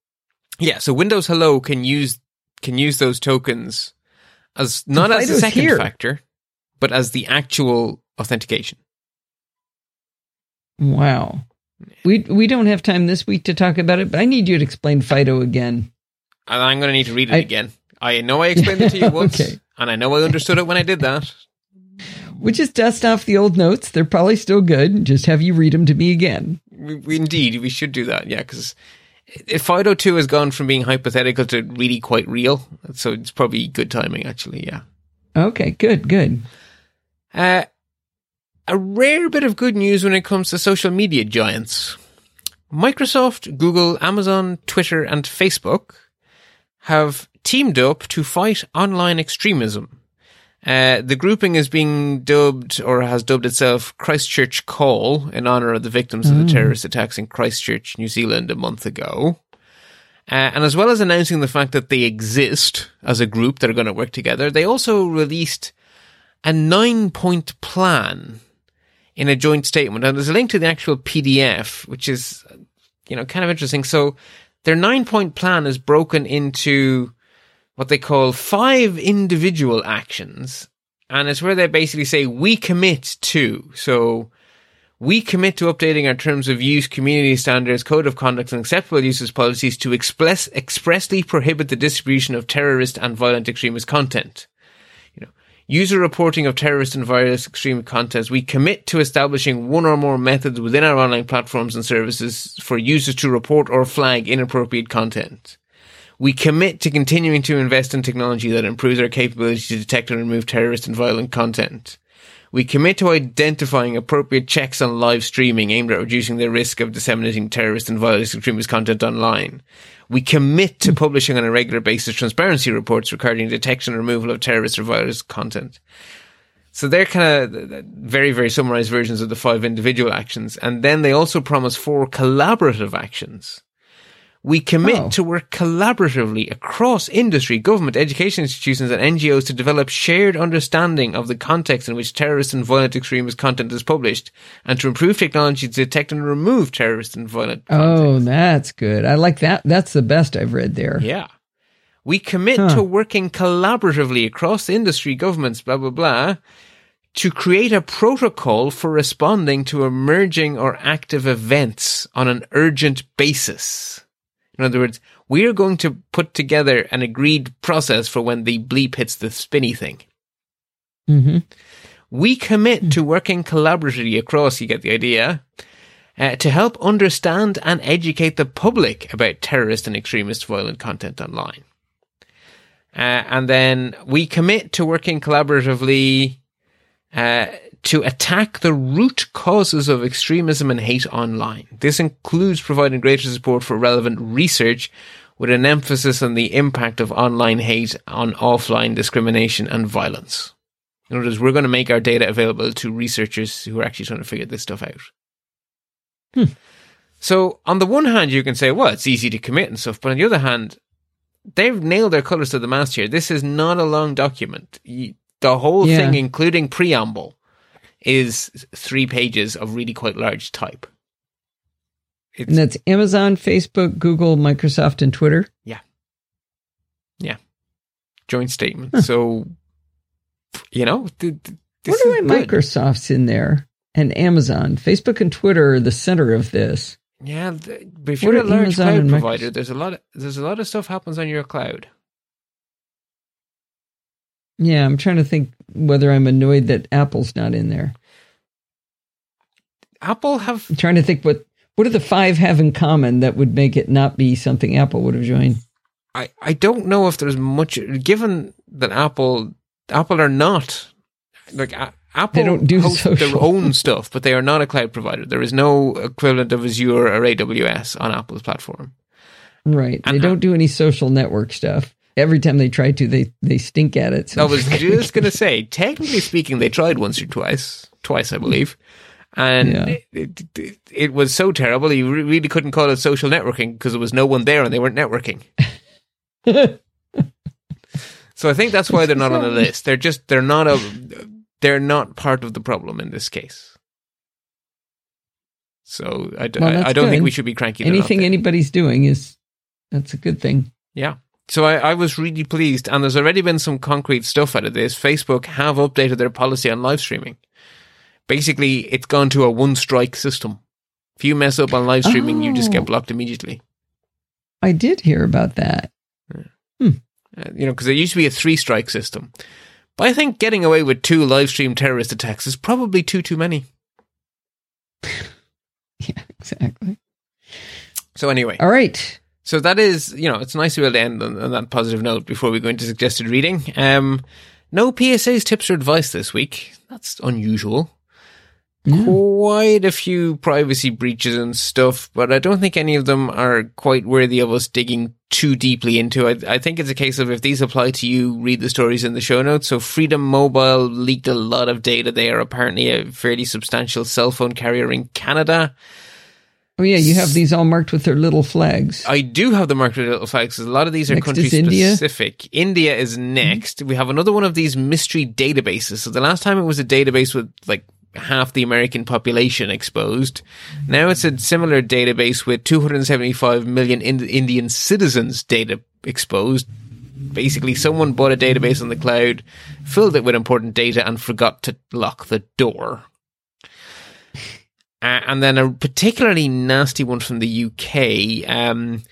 Yeah, so Windows Hello can use can use those tokens as not as a second here. factor, but as the actual authentication. Wow. We we don't have time this week to talk about it, but I need you to explain Fido again. And I'm going to need to read it I, again. I know I explained it to you once, okay. and I know I understood it when I did that. We just dust off the old notes. They're probably still good. Just have you read them to me again. We, we, indeed, we should do that. Yeah, because if Fido two has gone from being hypothetical to really quite real, so it's probably good timing. Actually, yeah. Okay, good, good. Uh, a rare bit of good news when it comes to social media giants. Microsoft, Google, Amazon, Twitter, and Facebook have teamed up to fight online extremism. Uh, the grouping is being dubbed or has dubbed itself Christchurch Call in honor of the victims of the mm. terrorist attacks in Christchurch, New Zealand a month ago. Uh, and as well as announcing the fact that they exist as a group that are going to work together, they also released a nine point plan in a joint statement. And there's a link to the actual PDF, which is, you know, kind of interesting. So their nine point plan is broken into what they call five individual actions. And it's where they basically say, we commit to. So we commit to updating our terms of use, community standards, code of conduct, and acceptable uses policies to express, expressly prohibit the distribution of terrorist and violent extremist content. User reporting of terrorist and violent extreme content. We commit to establishing one or more methods within our online platforms and services for users to report or flag inappropriate content. We commit to continuing to invest in technology that improves our capability to detect and remove terrorist and violent content. We commit to identifying appropriate checks on live streaming aimed at reducing the risk of disseminating terrorist and violent extremist content online. We commit to publishing on a regular basis transparency reports regarding detection and removal of terrorist or violent content. So they're kind of very, very summarized versions of the five individual actions. And then they also promise four collaborative actions. We commit oh. to work collaboratively across industry, government, education institutions, and NGOs to develop shared understanding of the context in which terrorist and violent extremist content is published, and to improve technology to detect and remove terrorist and violent. Oh, content. Oh, that's good. I like that. That's the best I've read there. Yeah. We commit huh. to working collaboratively across industry, governments, blah blah blah, to create a protocol for responding to emerging or active events on an urgent basis. In other words, we are going to put together an agreed process for when the bleep hits the spinny thing. Mm-hmm. We commit to working collaboratively across, you get the idea, uh, to help understand and educate the public about terrorist and extremist violent content online. Uh, and then we commit to working collaboratively uh, to attack the root causes of extremism and hate online. This includes providing greater support for relevant research with an emphasis on the impact of online hate on offline discrimination and violence. In other words, we're going to make our data available to researchers who are actually trying to figure this stuff out. Hmm. So, on the one hand, you can say, well, it's easy to commit and stuff, but on the other hand, they've nailed their colors to the mast here. This is not a long document. The whole yeah. thing, including preamble, is three pages of really quite large type. It's, and that's Amazon, Facebook, Google, Microsoft, and Twitter. Yeah. Yeah. Joint statement. Huh. So, you know, th- th- what are Microsoft's in there and Amazon? Facebook and Twitter are the center of this. Yeah, the, but if you're a large Amazon cloud provider, there's a lot. Of, there's a lot of stuff happens on your cloud. Yeah, I'm trying to think whether I'm annoyed that Apple's not in there. Apple have. I'm trying to think what what do the five have in common that would make it not be something Apple would have joined. I I don't know if there's much given that Apple Apple are not like Apple they don't do social. their own stuff, but they are not a cloud provider. There is no equivalent of Azure or AWS on Apple's platform. Right. And they don't do any social network stuff every time they try to, they they stink at it. So. I was just going to say, technically speaking, they tried once or twice, twice I believe, and yeah. it, it, it, was so terrible you really couldn't call it social networking because there was no one there and they weren't networking. so I think that's why they're not on the list. They're just they're not a they're not part of the problem in this case. So I, well, I, I don't good. think we should be cranky. Anything anybody's doing is that's a good thing. Yeah. So I, I, was really pleased, and there's already been some concrete stuff out of this. Facebook have updated their policy on live streaming. Basically, it's gone to a one strike system. If you mess up on live streaming, oh. you just get oh. blocked immediately. I did hear about that. Yeah. Hmm. Uh, you know, because there used to be a three strike system. But I think getting away with two live stream terrorist attacks is probably too too many. yeah, exactly. So anyway, all right. So that is, you know, it's nice to be able to end on, on that positive note before we go into suggested reading. Um, no PSA's tips or advice this week. That's unusual. quite a few privacy breaches and stuff, but I don't think any of them are quite worthy of us digging too deeply into. I, I think it's a case of if these apply to you, read the stories in the show notes. So Freedom Mobile leaked a lot of data. They are apparently a fairly substantial cell phone carrier in Canada. Oh yeah, you have these all marked with their little flags. I do have them marked with little flags. A lot of these are next country specific. India. India is next. Mm-hmm. We have another one of these mystery databases. So the last time it was a database with like half the American population exposed. Now it's a similar database with 275 million Indian citizens data exposed. Basically, someone bought a database on the cloud, filled it with important data, and forgot to lock the door. Uh, and then a particularly nasty one from the UK. Um,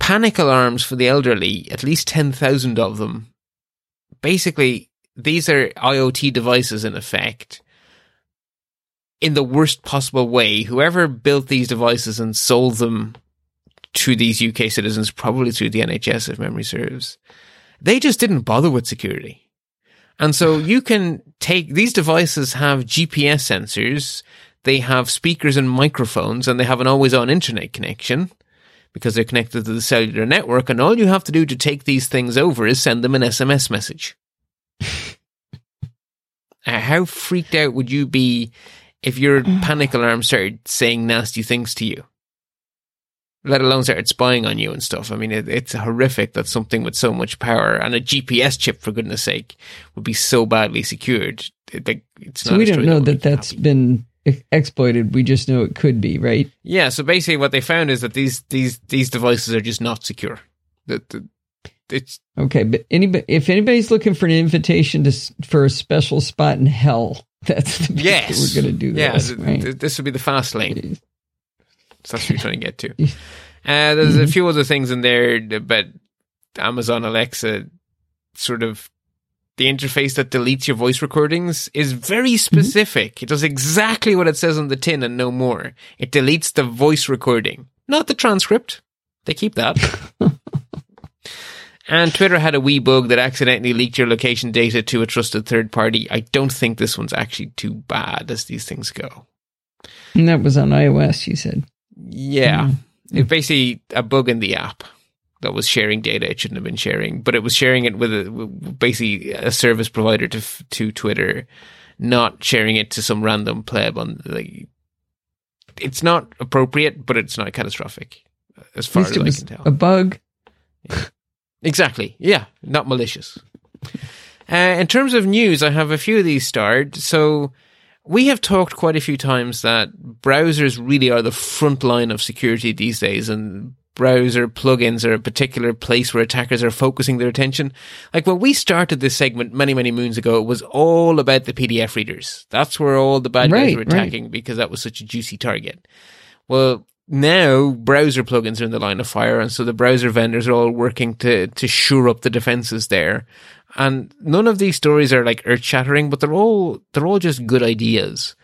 panic alarms for the elderly, at least 10,000 of them. Basically, these are IoT devices in effect in the worst possible way. Whoever built these devices and sold them to these UK citizens, probably through the NHS if memory serves, they just didn't bother with security. And so you can take these devices have GPS sensors, they have speakers and microphones, and they have an always on internet connection because they're connected to the cellular network. And all you have to do to take these things over is send them an SMS message. How freaked out would you be if your mm. panic alarm started saying nasty things to you, let alone started spying on you and stuff. I mean, it, it's horrific that something with so much power and a GPS chip, for goodness sake, would be so badly secured. It, so we don't know that that's happy. been exploited. We just know it could be, right? Yeah. So basically, what they found is that these these these devices are just not secure. That it's okay. But anybody, if anybody's looking for an invitation to for a special spot in hell, That's the yes. we're going to do. Yeah, this, right? this would be the fast lane. So that's what you're trying to get to. Uh, there's mm-hmm. a few other things in there, but Amazon Alexa sort of the interface that deletes your voice recordings is very mm-hmm. specific. Mm-hmm. It does exactly what it says on the tin and no more. It deletes the voice recording, not the transcript. They keep that. And Twitter had a wee bug that accidentally leaked your location data to a trusted third party. I don't think this one's actually too bad as these things go. And that was on iOS, you said. Yeah. Mm. It's basically a bug in the app that was sharing data it shouldn't have been sharing, but it was sharing it with a, basically a service provider to to Twitter, not sharing it to some random pleb on like. It's not appropriate, but it's not catastrophic, as far as I can tell. A bug. Yeah. Exactly. Yeah, not malicious. Uh, in terms of news, I have a few of these starred. So we have talked quite a few times that browsers really are the front line of security these days, and browser plugins are a particular place where attackers are focusing their attention. Like when we started this segment many, many moons ago, it was all about the PDF readers. That's where all the bad right, guys were attacking right. because that was such a juicy target. Well, now browser plugins are in the line of fire, and so the browser vendors are all working to to shore up the defenses there. And none of these stories are like earth shattering, but they're all they're all just good ideas.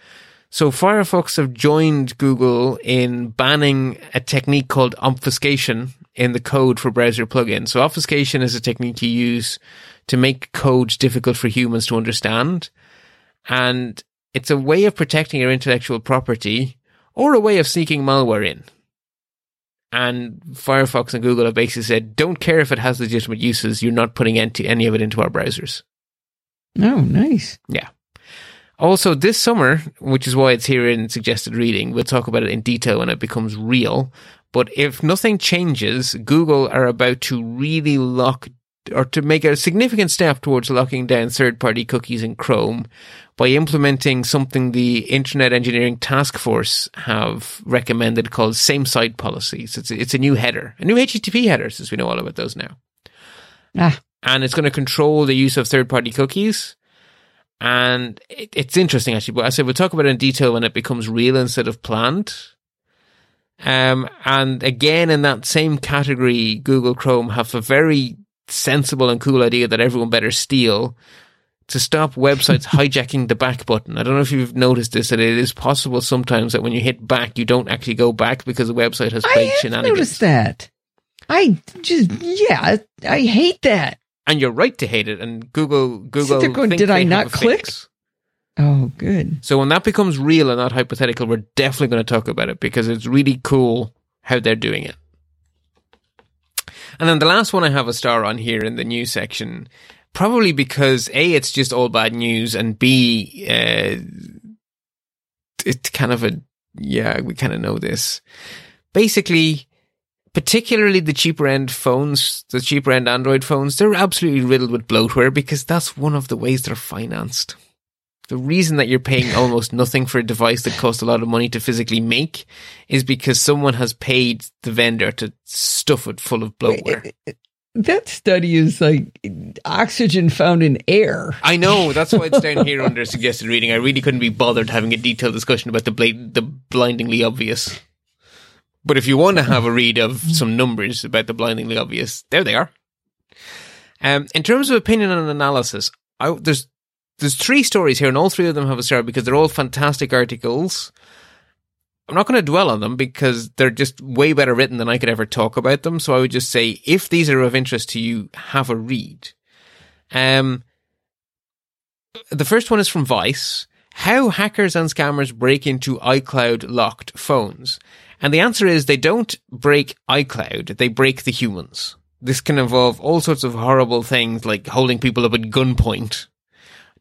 So Firefox have joined Google in banning a technique called obfuscation in the code for browser plugins. So obfuscation is a technique you use to make code difficult for humans to understand. And it's a way of protecting your intellectual property or a way of sneaking malware in. And Firefox and Google have basically said, don't care if it has legitimate uses, you're not putting any of it into our browsers. Oh, nice. Yeah. Also, this summer, which is why it's here in suggested reading, we'll talk about it in detail when it becomes real. But if nothing changes, Google are about to really lock or to make a significant step towards locking down third party cookies in Chrome by implementing something the Internet Engineering Task Force have recommended called same site policies. It's a, it's a new header, a new HTTP header, since we know all about those now. Ah. And it's going to control the use of third party cookies. And it, it's interesting actually, but I said we'll talk about it in detail when it becomes real instead of planned. Um, and again, in that same category, Google Chrome have a very sensible and cool idea that everyone better steal, to stop websites hijacking the back button. I don't know if you've noticed this, that it is possible sometimes that when you hit back, you don't actually go back because the website has played I shenanigans. I noticed that. I just, yeah, I hate that. And you're right to hate it. And Google, Google, going, did I not click? Fix. Oh, good. So when that becomes real and not hypothetical, we're definitely going to talk about it because it's really cool how they're doing it. And then the last one I have a star on here in the news section, probably because A, it's just all bad news, and B, uh, it's kind of a, yeah, we kind of know this. Basically, particularly the cheaper end phones, the cheaper end Android phones, they're absolutely riddled with bloatware because that's one of the ways they're financed. The reason that you're paying almost nothing for a device that costs a lot of money to physically make is because someone has paid the vendor to stuff it full of bloatware. That study is like oxygen found in air. I know. That's why it's down here under suggested reading. I really couldn't be bothered having a detailed discussion about the bla- the blindingly obvious. But if you want to have a read of some numbers about the blindingly obvious, there they are. Um, in terms of opinion and analysis, I, there's there's three stories here, and all three of them have a star because they're all fantastic articles. I'm not going to dwell on them because they're just way better written than I could ever talk about them. So I would just say, if these are of interest to you, have a read. Um, the first one is from Vice. How hackers and scammers break into iCloud locked phones. And the answer is they don't break iCloud, they break the humans. This can involve all sorts of horrible things like holding people up at gunpoint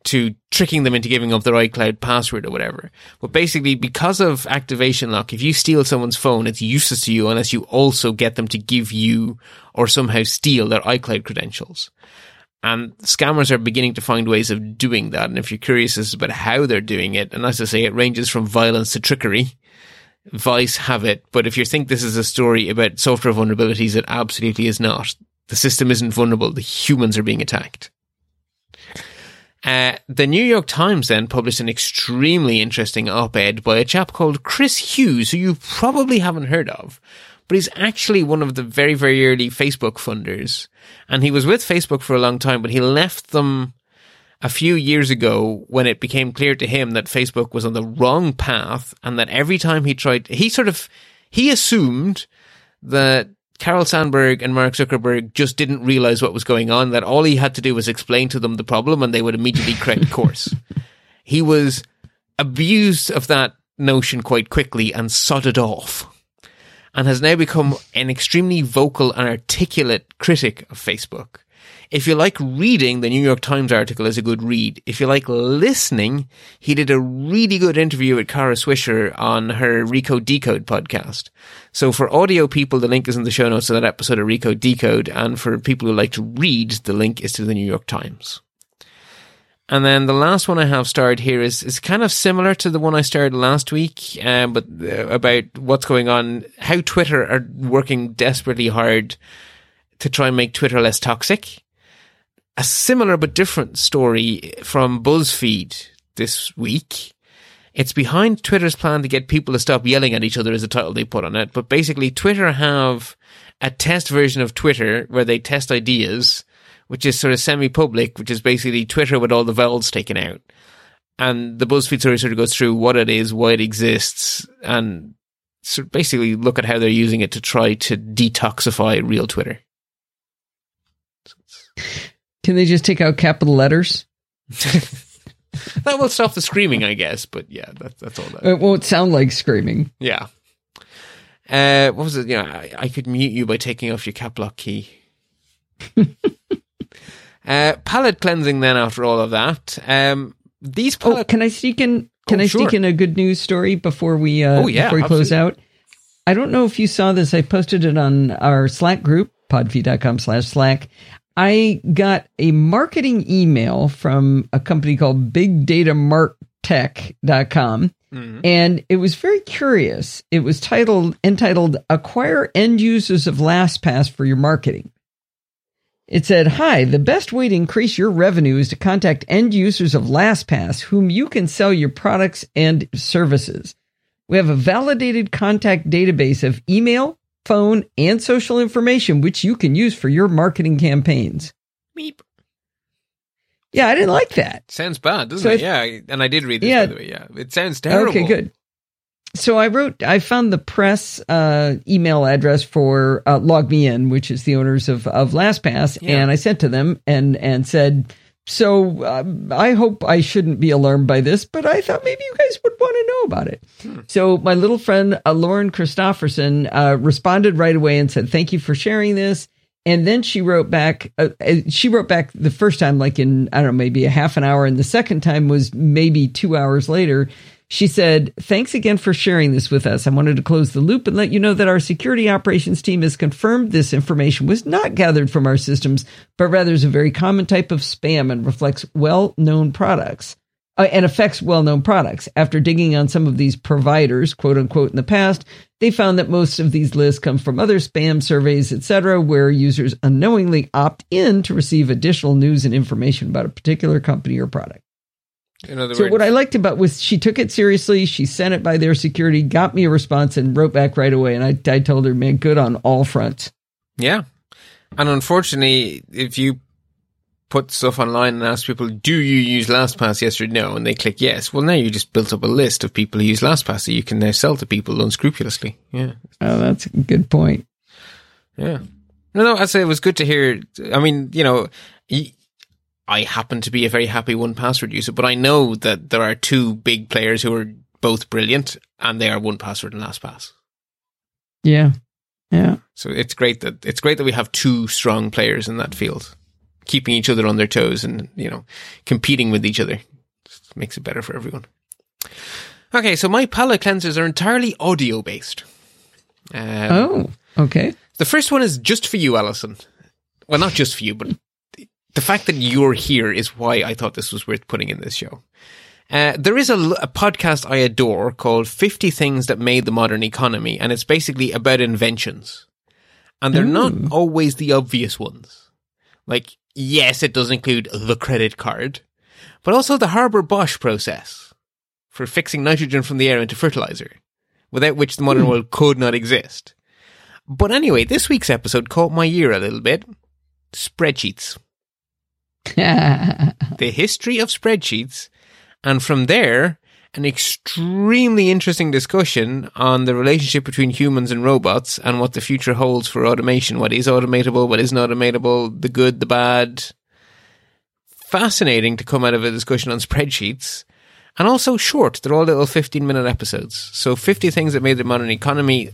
to tricking them into giving up their iCloud password or whatever. But basically, because of activation lock, if you steal someone's phone, it's useless to you unless you also get them to give you or somehow steal their iCloud credentials. And scammers are beginning to find ways of doing that. And if you're curious as about how they're doing it, and as I say, it ranges from violence to trickery. Vice have it, but if you think this is a story about software vulnerabilities, it absolutely is not. The system isn't vulnerable. The humans are being attacked. Uh, the New York Times then published an extremely interesting op-ed by a chap called Chris Hughes, who you probably haven't heard of, but he's actually one of the very, very early Facebook funders. And he was with Facebook for a long time, but he left them a few years ago when it became clear to him that Facebook was on the wrong path and that every time he tried, he sort of, he assumed that Sheryl Sandberg and Mark Zuckerberg just didn't realize what was going on, that all he had to do was explain to them the problem and they would immediately correct course. He was abused of that notion quite quickly and sodded off and has now become an extremely vocal and articulate critic of Facebook. If you like reading, the New York Times article is a good read. If you like listening, he did a really good interview with Kara Swisher on her Recode Decode podcast. So for audio people, the link is in the show notes to that episode of Recode Decode. And for people who like to read, the link is to the New York Times. And then the last one I have starred here is, is kind of similar to the one I started last week, uh, but uh, about what's going on, how Twitter are working desperately hard to try and make Twitter less toxic a similar but different story from BuzzFeed this week. It's behind Twitter's plan to get people to stop yelling at each other is the title they put on it. But basically Twitter have a test version of Twitter where they test ideas, which is sort of semi-public, which is basically Twitter with all the vowels taken out. And the BuzzFeed story sort of goes through what it is, why it exists, and sort of basically look at how they're using it to try to detoxify real Twitter. Can they just take out capital letters? that will stop the screaming, I guess. But yeah, that, that's all. That. It won't sound like screaming. Yeah. Uh, what was it? You know, I, I could mute you by taking off your cap lock key. uh, palate cleansing. Then after all of that, um, these. Palette- oh, can I sneak in? Can oh, I sure. sneak in a good news story before we? Uh, oh yeah, before we absolutely. close out. I don't know if you saw this. I posted it on our Slack group, podfeet.com slash Slack. I got a marketing email from a company called BigDataMarkTech.com. Mm-hmm. And it was very curious. It was titled entitled Acquire End Users of LastPass for Your Marketing. It said, Hi, the best way to increase your revenue is to contact end users of LastPass whom you can sell your products and services. We have a validated contact database of email, phone, and social information, which you can use for your marketing campaigns. Beep. Yeah, I didn't like that. Sounds bad, doesn't so it? yeah, and I did read this, yeah, by the way. Yeah, it sounds terrible. Okay, good. So I wrote, I found the press uh, email address for uh, In, which is the owners of, of LastPass, yeah. and I sent to them and and said, so um, I hope I shouldn't be alarmed by this, but I thought maybe you guys would want to know about it. Hmm. So my little friend uh, Lauren Christofferson uh, responded right away and said, "Thank you for sharing this." And then she wrote back. Uh, uh, she wrote back the first time, like in I don't know, maybe a half an hour, and the second time was maybe two hours later. She said, Thanks again for sharing this with us. I wanted to close the loop and let you know that our security operations team has confirmed this information was not gathered from our systems, but rather is a very common type of spam and reflects well known products. Uh, and affects well known products. After digging on some of these providers, quote unquote, in the past, they found that most of these lists come from other spam surveys, etc., where users unknowingly opt in to receive additional news and information about a particular company or product. So words, what I liked about was she took it seriously. She sent it by their security, got me a response, and wrote back right away. And I, I told her, man, good on all fronts. Yeah, and unfortunately, if you put stuff online and ask people, "Do you use LastPass? Yes or no?" and they click yes, well, now you just built up a list of people who use LastPass that you can now sell to people unscrupulously. Yeah. Oh, that's a good point. Yeah. No, no, I'd say it was good to hear. I mean, you know, I happen to be a very happy 1Password user, but I know that there are two big players who are both brilliant and they are 1Password and LastPass. Yeah. Yeah. So it's great that it's great that we have two strong players in that field, keeping each other on their toes and, you know, competing with each other. Just makes it better for everyone. Okay, so my palate cleansers are entirely audio based. Um, oh, okay. The first one is just for you, Alison. Well, not just for you, but the fact that you're here is why I thought this was worth putting in this show. Uh, there is a, a, podcast I adore called 50 Things That Made the Modern Economy, and it's basically about inventions. And they're not always the obvious ones. Like, yes, it does include the credit card, but also the Haber Bosch process for fixing nitrogen from the air into fertilizer, without which the modern mm. world could not exist. But anyway, this week's episode caught my ear a little bit. Spreadsheets. the history of spreadsheets, and from there, an extremely interesting discussion on the relationship between humans and robots and what the future holds for automation. What is automatable? What isn't automatable? The good, the bad. Fascinating to come out of a discussion on spreadsheets. And also short. They're all little 15 minute episodes. So 50 things that made the modern economy.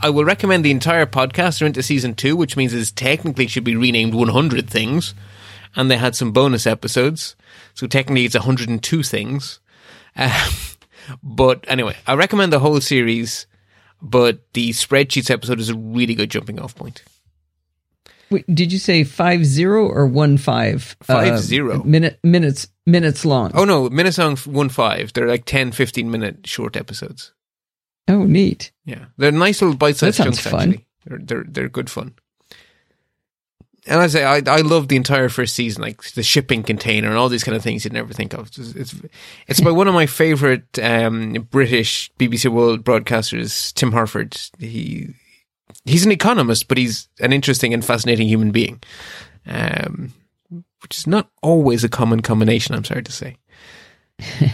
I will recommend the entire podcast. They're into season two, which means it technically should be renamed 100 things and they had some bonus episodes. So technically, it's 102 things. Uh, but anyway, I recommend the whole series, but the spreadsheets episode is a really good jumping off point. Wait, did you say five zero or one five? Five uh, zero. Minute, minutes, minutes long. Oh no, minutes long, one five. They're like 10, 15 minute short episodes. Oh, neat. Yeah. They're nice little bite sized chunks, fun. actually. They're, they're, they're good fun and I say I I love the entire first season, like the shipping container and all these kind of things you'd never think of. It's it's, it's by one of my favorite um, British BBC World broadcasters, Tim Harford. He he's an economist, but he's an interesting and fascinating human being, um, which is not always a common combination. I'm sorry to say.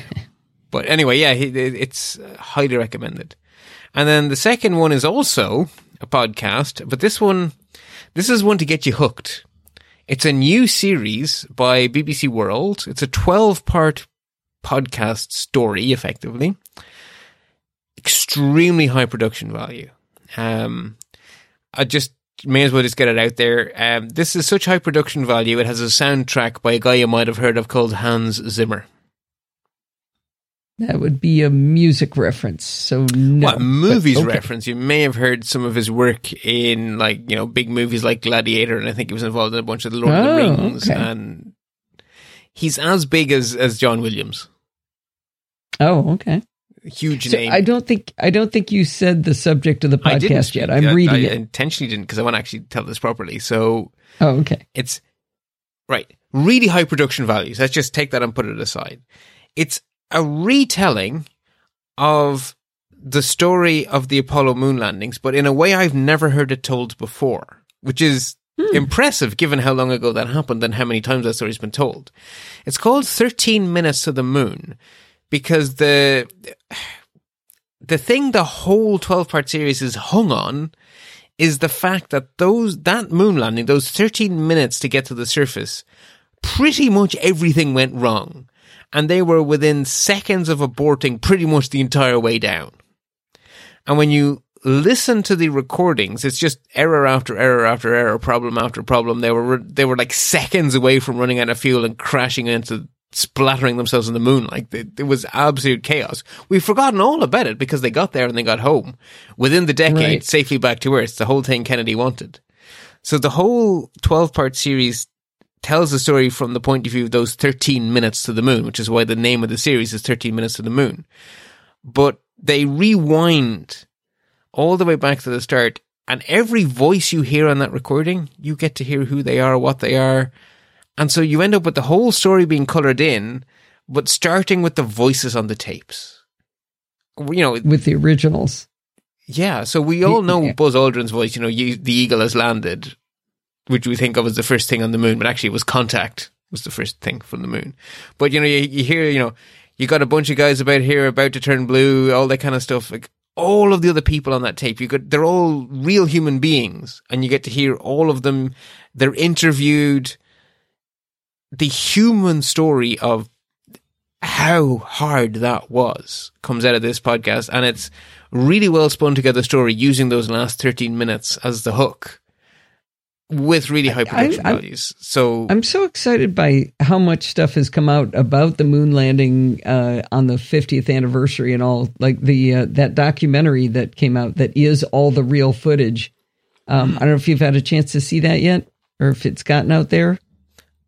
but anyway, yeah, it's highly recommended. And then the second one is also a podcast, but this one this is one to get you hooked. It's a new series by BBC World. It's a 12 part podcast story, effectively. Extremely high production value. Um, I just may as well just get it out there. Um, this is such high production value. It has a soundtrack by a guy you might have heard of called Hans Zimmer. That would be a music reference. So no. What movies okay. reference? You may have heard some of his work in like, you know, big movies like Gladiator and I think he was involved in a bunch of the Lord oh, of the oh, Rings okay. and he's as big as as John Williams. Oh, okay. Huge so name. I don't think I don't think you said the subject of the podcast yet. I'm I, reading I it. intentionally didn't because I want to actually tell this properly. So Oh, okay. It's right. Really high production values. Let's just take that and put it aside. It's a retelling of the story of the Apollo moon landings, but in a way I've never heard it told before, which is hmm. impressive given how long ago that happened and how many times that story's been told. It's called 13 Minutes to the Moon because the the thing the whole 12 part series is hung on is the fact that those that moon landing, those 13 minutes to get to the surface pretty much everything went wrong. And they were within seconds of aborting pretty much the entire way down. And when you listen to the recordings, it's just error after error after error, problem after problem. They were they were like seconds away from running out of fuel and crashing into splattering themselves in the moon. Like it, it, was absolute chaos. We've forgotten all about it because they got there and they got home within the decade, right. safely back to Earth. The whole thing Kennedy wanted. So the whole twelve part series tells the story from the point of view of those 13 minutes to the moon, which is why the name of the series is 13 minutes to the moon. But they rewind all the way back to the start and every voice you hear on that recording, you get to hear who they are, what they are, and so you end up with the whole story being colored in, but starting with the voices on the tapes. You know, with the originals. Yeah. So we all know yeah. Buzz Aldrin's voice, you know, you, the eagle has landed, which we think of as the first thing on the moon, but actually it was contact was the first thing from the moon. But, you know, you, you hear, you know, you got a bunch of guys about here about to turn blue, all that kind of stuff. Like all of the other people on that tape, you got, they're all real human beings and you get to hear all of them. They're interviewed the human story of how hard that was comes out of this podcast and it's really well spun together story using those last 13 minutes as the hook with really high production I, I, values. So I'm so excited by how much stuff has come out about the moon landing uh, on the 50th anniversary and all. Like the uh, that documentary that came out that is all the real footage. Um, I don't know if you've had a chance to see that yet, or if it's gotten out there.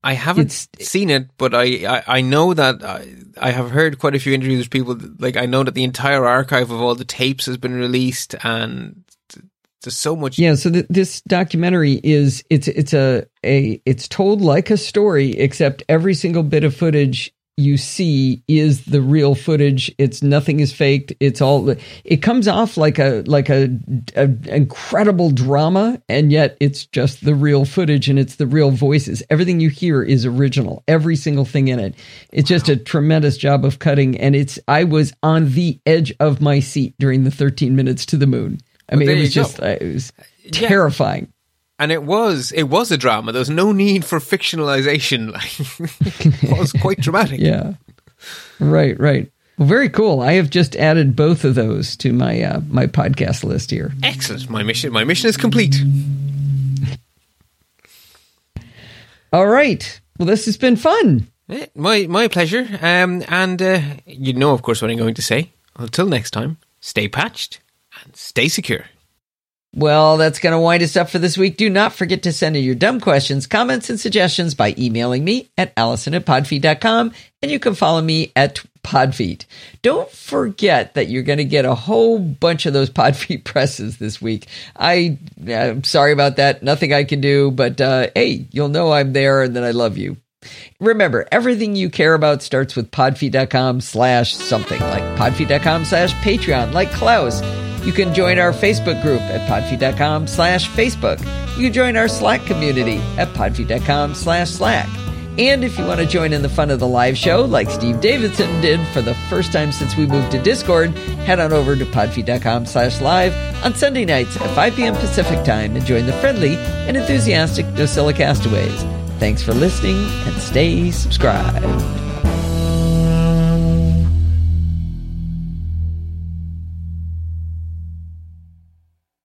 I haven't it's, seen it, but I, I, I know that I, I, have heard quite a few interviews with people. Like I know that the entire archive of all the tapes has been released, and there's so much. Yeah, so th- this documentary is it's it's a a it's told like a story, except every single bit of footage you see is the real footage. It's nothing is faked. It's all it comes off like a like a, a, incredible drama, and yet it's just the real footage and it's the real voices. Everything you hear is original. Every single thing in it. It's wow. just a tremendous job of cutting, and it's. I was on the edge of my seat during the 13 minutes to the moon. I mean, it was just uh, it was terrifying. Yeah and it was it was a drama. There was no need for fictionalization. it was quite dramatic. Yeah, right, right. Well, very cool. I have just added both of those to my uh, my podcast list here. Excellent. My mission my mission is complete. All right. Well, this has been fun. Eh, my my pleasure. Um, and uh, you know, of course, what I'm going to say. Until next time, stay patched and stay secure. Well, that's going to wind us up for this week. Do not forget to send in your dumb questions, comments, and suggestions by emailing me at allison at podfeet.com, and you can follow me at Podfeet. Don't forget that you're going to get a whole bunch of those Podfeet presses this week. I, I'm sorry about that. Nothing I can do, but uh, hey, you'll know I'm there and that I love you. Remember, everything you care about starts with podfeet.com slash something, like podfeet.com slash Patreon, like Klaus you can join our Facebook group at podfeet.com slash Facebook. You can join our Slack community at podfeet.com slash Slack. And if you want to join in the fun of the live show, like Steve Davidson did for the first time since we moved to Discord, head on over to podfeet.com slash live on Sunday nights at 5 p.m. Pacific time and join the friendly and enthusiastic NosillaCastaways. Thanks for listening and stay subscribed.